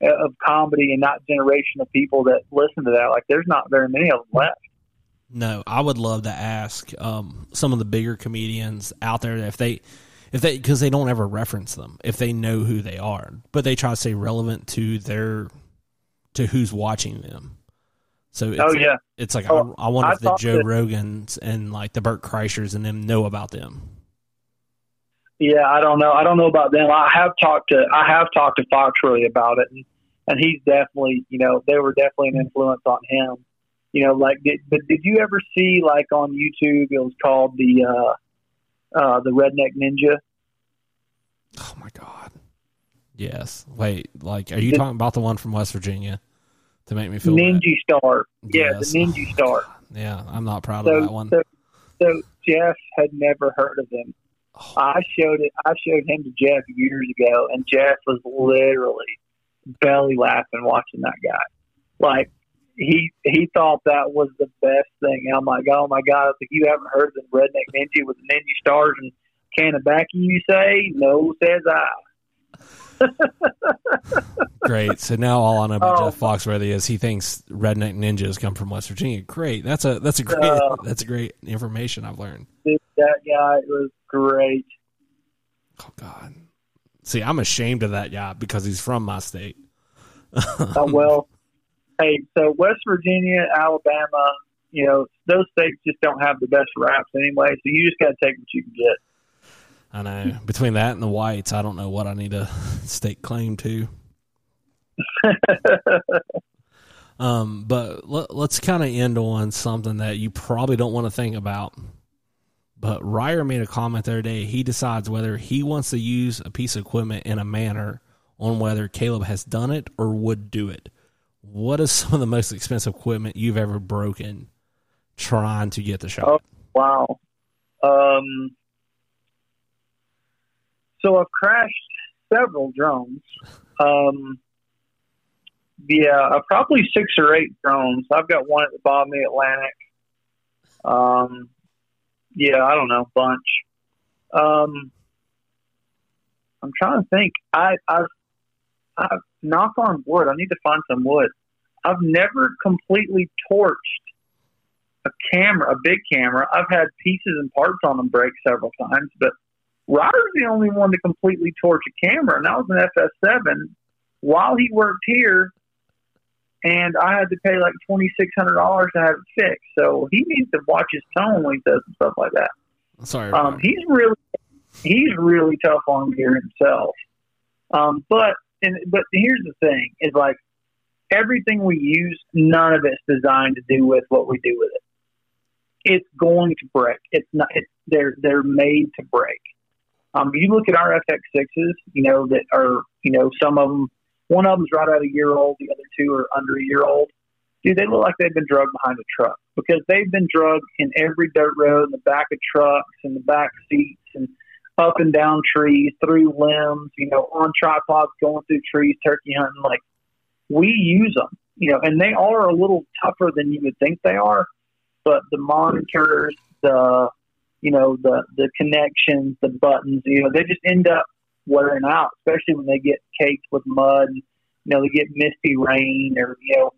of comedy and that generation of people that listen to that. Like, there's not very many of them left. No, I would love to ask um, some of the bigger comedians out there if they, if they, because they don't ever reference them, if they know who they are, but they try to stay relevant to their, to who's watching them. So it's, Oh yeah. it's like Oh, I, I wonder I if the Joe that- Rogans and like the Burt Kreischers and them know about them. Yeah, I don't know. I don't know about them. I have talked to I have talked to Foxworthy about it, and and he's definitely you know they were definitely an influence on him. You know, like did but did you ever see like on YouTube? It was called the uh, uh, the Redneck Ninja. Oh my god. Yes. Wait. Like, are you The- talking about the one from West Virginia to make me feel Ninja bad? Star. Yeah, Yes. the Ninja Star. Yeah, I'm not proud of that one. so, so Jeff had never heard of him. Oh, I showed it. I showed him to Jeff years ago, and Jeff was literally belly laughing watching that guy. Like he he thought that was the best thing. I'm like, oh my god! I was like, you haven't heard the Redneck Ninja with the Ninja Stars and can of baccy? You say no, says I. Great. So now all I know about Oh. Jeff Foxworthy is he thinks redneck ninjas come from West Virginia. Great. That's a that's a great Uh. that's a great information I've learned. Dude, that guy was great. Oh God. See, I'm ashamed of that guy because he's from my state. Oh well. hey, so West Virginia, Alabama, you know, those states just don't have the best raps anyway. So you just got to take what you can get. I know. Between that and the whites, I don't know what I need to stake claim to. Um, but let, let's kind of end on something that you probably don't want to think about. But Ryer made a comment the other day. He decides whether he wants to use a piece of equipment in a manner on whether Caleb has done it or would do it. What is some of the most expensive equipment you've ever broken trying to get the shot? Oh. Wow. Um, so I've crashed several drones. Um, yeah, uh, probably six or eight drones. I've got one at the bottom of the Atlantic. Um, yeah, I don't know, bunch. Um, I'm trying to think. I, I've, I've knock on wood. I need to find some wood. I've never completely torched a camera, a big camera. I've had pieces and parts on them break several times, but Ryder's the only one to completely torch a camera, and that was an FS7. While he worked here, and I had to pay like twenty six hundred dollars to have it fixed. So he needs to watch his tone when he says stuff like that. Sorry. Um, he's really he's really tough on gear himself. Um, but and but here's the thing: is like everything we use, none of it's designed to do with what we do with it. It's going to break. It's not. It's, they're they're made to break. Um, you look at our FX6s, you know that are you know some of them. One of them's right out a year old. The other two are under a year old. Dude, they look like they've been drugged behind a truck because they've been drugged in every dirt road, in the back of trucks, in the back seats, and up and down trees, through limbs, you know, on tripods, going through trees, turkey hunting. Like we use them, you know, and they are a little tougher than you would think they are. But the monitors, the you know, the the connections, the buttons, you know, they just end up wearing out, especially when they get caked with mud. You know, they get misty rain, or you know,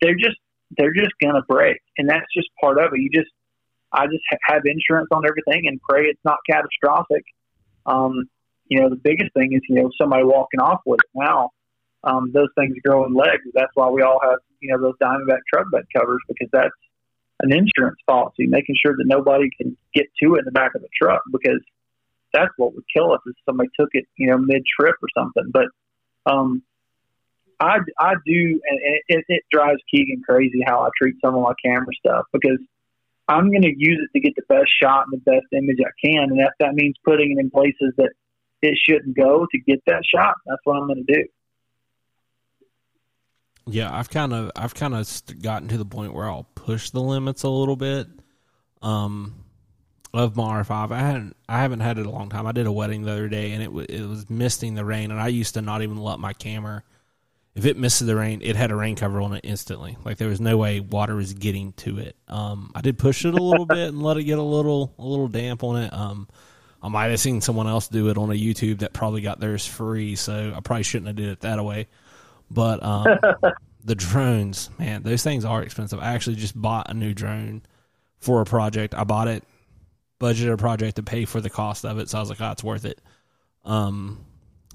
they're just they're just gonna break, and that's just part of it. You just I just have insurance on everything and pray it's not catastrophic. Um, you know, the biggest thing is you know somebody walking off with it. Now, um, those things grow in legs. That's why we all have you know those Diamondback truck bed covers because that's an insurance policy, making sure that nobody can get to it in the back of the truck because that's what would kill us if somebody took it, you know, mid trip or something. But um, I, I do, and it, it drives Keegan crazy how I treat some of my camera stuff because I'm going to use it to get the best shot and the best image I can. And if that means putting it in places that it shouldn't go to get that shot, that's what I'm going to do. Yeah, I've kind of I've kind of gotten to the point where I'll push the limits a little bit. Um, of my R5, I hadn't I haven't had it a long time. I did a wedding the other day, and it w- it was misting the rain, and I used to not even let my camera. If it missed the rain, it had a rain cover on it instantly. Like there was no way water was getting to it. Um, I did push it a little bit and let it get a little a little damp on it. Um, I might have seen someone else do it on a YouTube that probably got theirs free, so I probably shouldn't have did it that way. But um, the drones, man, those things are expensive. I actually just bought a new drone for a project. I bought it, budgeted a project to pay for the cost of it, so I was like, oh, it's worth it. Um,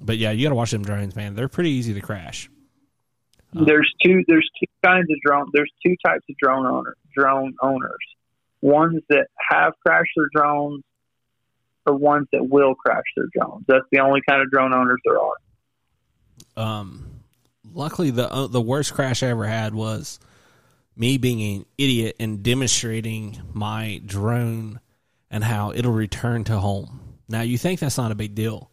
but yeah, you got to watch them drones, man. They're pretty easy to crash. Um, there's two. There's two kinds of drone. There's two types of drone owner drone owners. Ones that have crashed their drones, or ones that will crash their drones. That's the only kind of drone owners there are. Um, luckily the uh, the worst crash I ever had was me being an idiot and demonstrating my drone and how it'll return to home. Now you think that's not a big deal,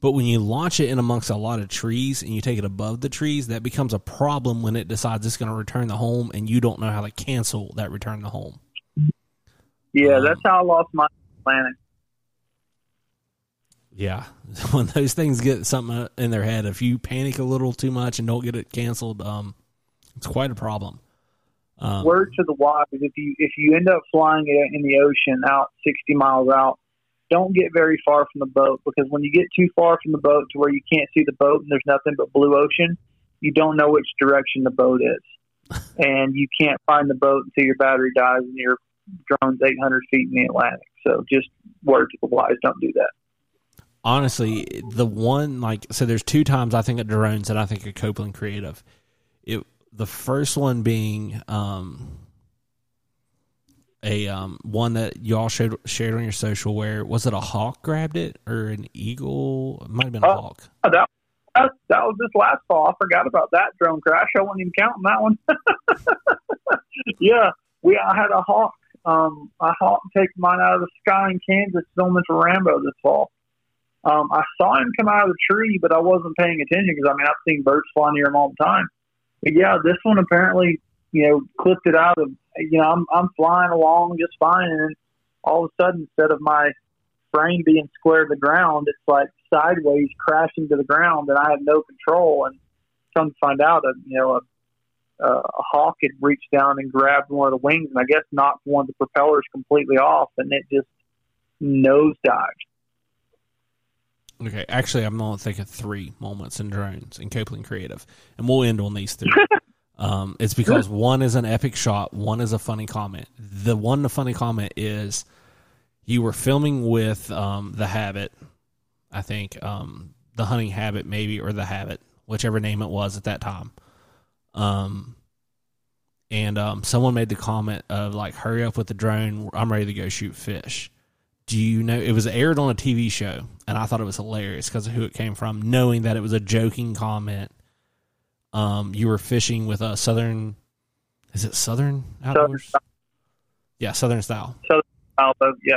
but when you launch it in amongst a lot of trees and you take it above the trees, that becomes a problem when it decides it's going to return to home and you don't know how to cancel that return to home. Yeah, um, that's how I lost my planet. Yeah, when those things get something in their head, if you panic a little too much and don't get it canceled, um, it's quite a problem. Um, Word to the wise: if you if you end up flying it in the ocean out sixty miles out, don't get very far from the boat because when you get too far from the boat to where you can't see the boat and there's nothing but blue ocean, you don't know which direction the boat is, and you can't find the boat until your battery dies and your drone's eight hundred feet in the Atlantic. So just word to the wise: don't do that honestly, the one like so there's two times I think of drones that I think of Copeland Creative. It the first one being um a um one that y'all shared shared on your social where was it a hawk grabbed it or an eagle? It might have been a uh, hawk. That, that, that was this last fall. I forgot about that drone crash. I wasn't even counting that one. yeah, we I had a hawk. Um, a hawk take mine out of the sky in Kansas, filming for Rambo this fall. Um, I saw him come out of the tree, but I wasn't paying attention because I mean I've seen birds fly near him all the time. But yeah, this one apparently you know clipped it out of you know I'm I'm flying along just fine, and all of a sudden instead of my frame being square to the ground, it's like sideways crashing to the ground, and I have no control. And come to find out, that you know a, a hawk had reached down and grabbed one of the wings, and I guess knocked one of the propellers completely off, and it just nosedived. Okay, actually, I'm going to think of three moments in drones in Copeland Creative, and we'll end on these three. um, it's because one is an epic shot, one is a funny comment. The one, the funny comment is you were filming with um, the Habit, I think, um, the hunting habit maybe, or the Habit, whichever name it was at that time. Um, and um, someone made the comment of like, "Hurry up with the drone! I'm ready to go shoot fish." Do you know it was aired on a TV show, and I thought it was hilarious because of who it came from, knowing that it was a joking comment. Um, you were fishing with a southern, is it southern outdoors? Southern yeah, southern style. Although, yeah,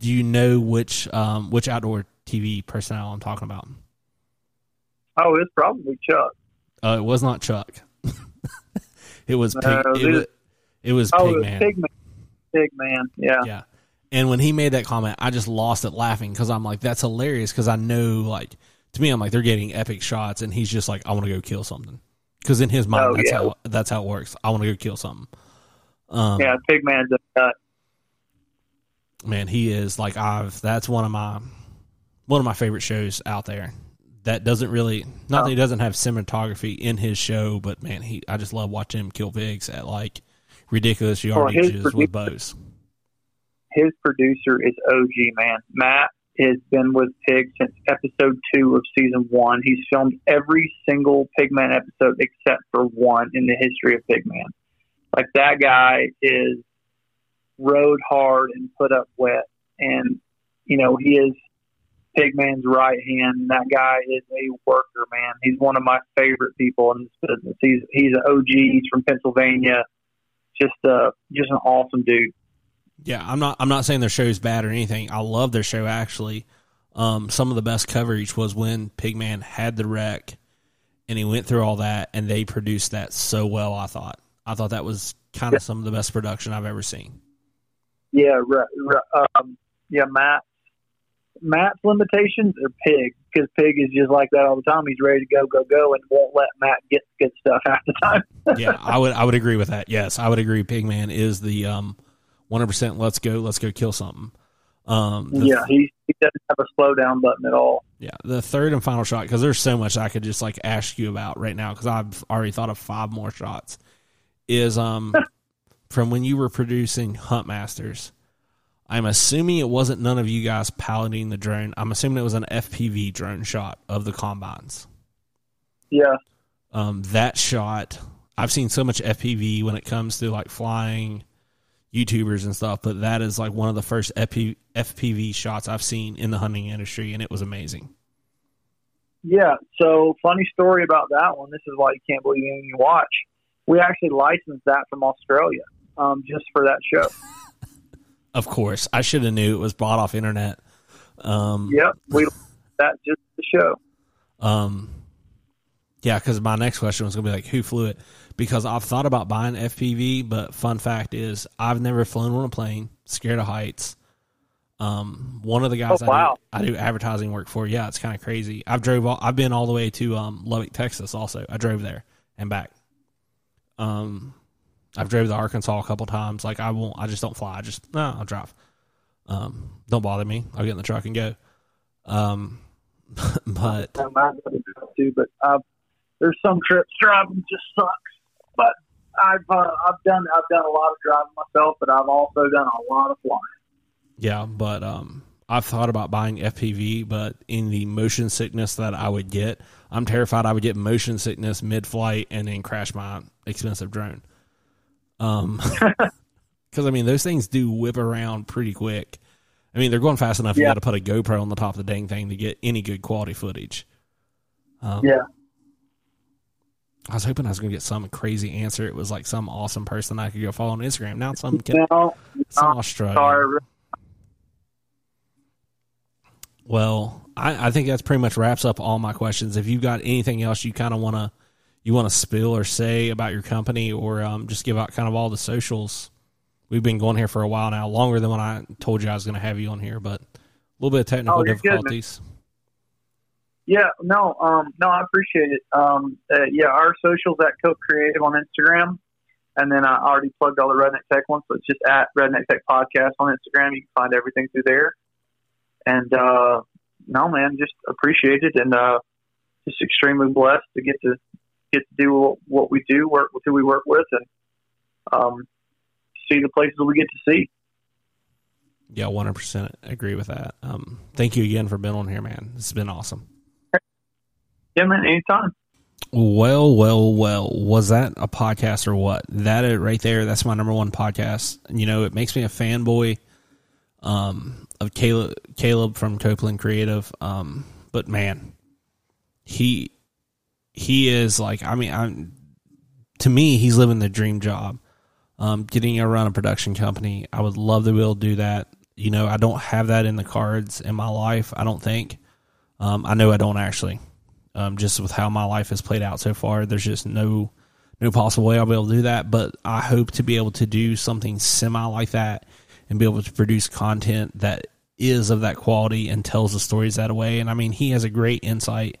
Do you know which um which outdoor TV personnel I'm talking about? oh, it's probably Chuck. Uh, it was not Chuck. it was Pig. No, it, was, it was Oh. Pigman. Pigman, yeah. Yeah. And when he made that comment, I just lost it laughing because I'm like, that's hilarious because I know, like, to me, I'm like, they're getting epic shots, and he's just like, I want to go kill something. Because in his mind, Oh, that's yeah. how that's how it works. I want to go kill something. Um, Yeah, Pig Man's a nut. man, he is like I've. That's one of my one of my favorite shows out there. That doesn't really not that he doesn't have cinematography in his show, but man, he I just love watching him kill pigs at like ridiculous Well, yardages producer- with bows. His producer is OG, man. Matt has been with Pig since episode two of season one. He's filmed every single Pigman episode except for one in the history of Pigman. Like, that guy is rode hard and put up wet. And, you know, he is Pigman's right hand. That guy is a worker, man. He's one of my favorite people in this business. He's he's an OG. He's from Pennsylvania. Just uh, just an awesome dude. Yeah, I'm not I'm not saying their show's bad or anything. I love their show actually. Um, some of the best coverage was when Pigman had the wreck, and he went through all that, and they produced that so well. I thought I thought that was kind of some of the best production I've ever seen. Yeah, right, right, um, yeah, Matt. Matt's limitations are Pig because Pig is just like that all the time. He's ready to go, go, go, and won't let Matt get good stuff half the time. yeah, I would I would agree with that. Yes, I would agree. Pigman is the um, 100%. Let's go. Let's go kill something. Um, the, yeah, he he doesn't have a slow down button at all. yeah. The third and final shot because there's so much I could just like ask you about right now because I've already thought of five more shots. Is um from when you were producing Hunt Masters. I'm assuming it wasn't none of you guys piloting the drone. I'm assuming it was an FPV drone shot of the combines. Yeah, um, that shot i've seen so much fpv when it comes to like flying youtubers and stuff but that is like one of the first FP, fpv shots i've seen in the hunting industry and it was amazing yeah. So funny story about that one. This is why you can't believe anything you watch. We actually licensed that from Australia um, just for that show. of course i should have knew it was bought off internet um, Yep, we that just the show. Um, yeah, because my next question was going to be like, who flew it? Because I've thought about buying FPV, but fun fact is, I've never flown on a plane. Scared of heights. Um, one of the guys Oh, wow. I, do, I do advertising work for, yeah, it's kind of crazy. I've drove, all, I've been all the way to um, Lubbock, Texas. Also, I drove there and back. Um, I've drove to Arkansas a couple times. Like I won't, I just don't fly. I just no, I'll drive. Um, don't bother me. I'll get in the truck and go. Um, but Um, I've got to do it too, but uh, there's some trips driving just sucks. But I've uh, I've done I've done a lot of driving myself, but I've also done a lot of flying. Yeah, but um, I've thought about buying FPV, but in the motion sickness that I would get, I'm terrified I would get motion sickness mid-flight and then crash my expensive drone. Um, because I mean those things do whip around pretty quick. I mean they're going fast enough. You got to put a GoPro on the top of the dang thing to get any good quality footage. Um, Yeah. I was hoping I was going to get some crazy answer. It was like some awesome person I could go follow on Instagram. Now some kid, No, some Australian. Well, I, I think that's pretty much wraps up all my questions. If you've got anything else you kind of want to you want to spill or say about your company, or um, just give out kind of all the socials. We've been going here for a while now, longer than when I told you I was going to have you on here, but a little bit of technical Oh, you're good, difficulties. Yeah, no, um, no, I appreciate it. Um, uh, yeah, our socials at Coke Creative on Instagram, and then I already plugged all the Redneck Tech ones, so it's just at Redneck Tech Podcast on Instagram. You can find everything through there. And uh, no, man, just appreciate it, and uh, just extremely blessed to get to get to do what, we do, work with who we work with, and um, see the places we get to see. Yeah, one hundred percent agree with that. Um, thank you again for being on here, man. Has been awesome. Yeah, man, anytime. Well, well, well. Was that a podcast or what? That right there. That's my number one podcast. You know, it makes me a fanboy um, of Caleb, Caleb from Copeland Creative. Um, but man, he he is like. I mean, I'm to me, he's living the dream job. Um, getting a run a production company. I would love to be able to do that. You know, I don't have that in the cards in my life. I don't think. Um, I know I don't actually. Um, just with how my life has played out so far, there's just no no possible way I'll be able to do that. But I hope to be able to do something semi like that and be able to produce content that is of that quality and tells the stories that way. And I mean, he has a great insight,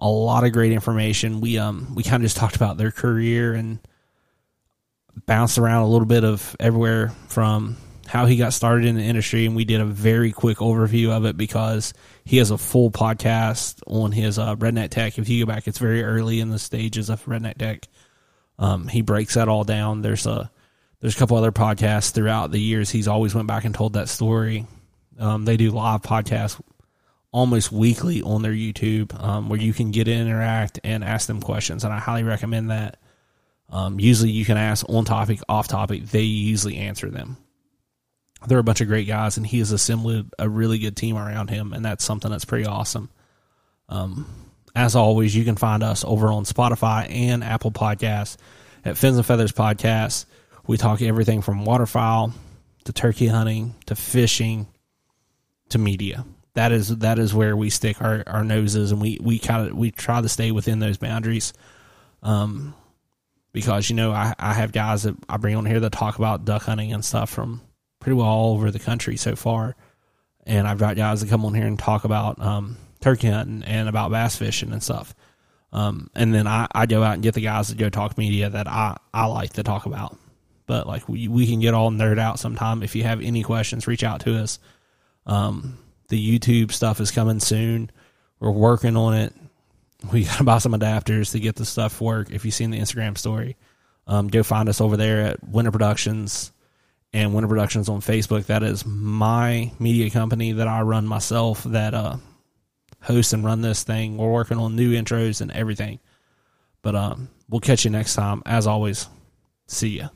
a lot of great information. We um we kind of just talked about their career and bounced around a little bit of everywhere from how he got started in the industry, and we did a very quick overview of it because he has a full podcast on his uh, Redneck Tech. If you go back, it's very early in the stages of Redneck Tech. Um, he breaks that all down. There's a there's a couple other podcasts throughout the years. He's always went back and told that story. Um, they do live podcasts almost weekly on their YouTube um, where you can get in, interact, and ask them questions. And I highly recommend that. Um, usually you can ask on topic, off topic. They usually answer them they're a bunch of great guys, and he has assembled a really good team around him, and that's something that's pretty awesome. Um, as always, you can find us over on Spotify and Apple Podcasts at Fins and Feathers Podcast. We talk everything from waterfowl to turkey hunting to fishing to media. That is that is where we stick our, our noses, and we we kind of we try to stay within those boundaries. Um, because you know I, I have guys that I bring on here that talk about duck hunting and stuff from pretty well all over the country so far. And I've got guys that come on here and talk about um, turkey hunting and about bass fishing and stuff. Um, and then I, I go out and get the guys that go talk media that I, I like to talk about. But like we, we can get all nerd out sometime. If you have any questions, reach out to us. Um, the YouTube stuff is coming soon. We're working on it. We got to buy some adapters to get the stuff work. If you've seen the Instagram story, um, go find us over there at Winter Productions and Winter Productions on Facebook. That is my media company that I run myself that uh, host and run this thing. We're working on new intros and everything. But um, we'll catch you next time. As always, see ya.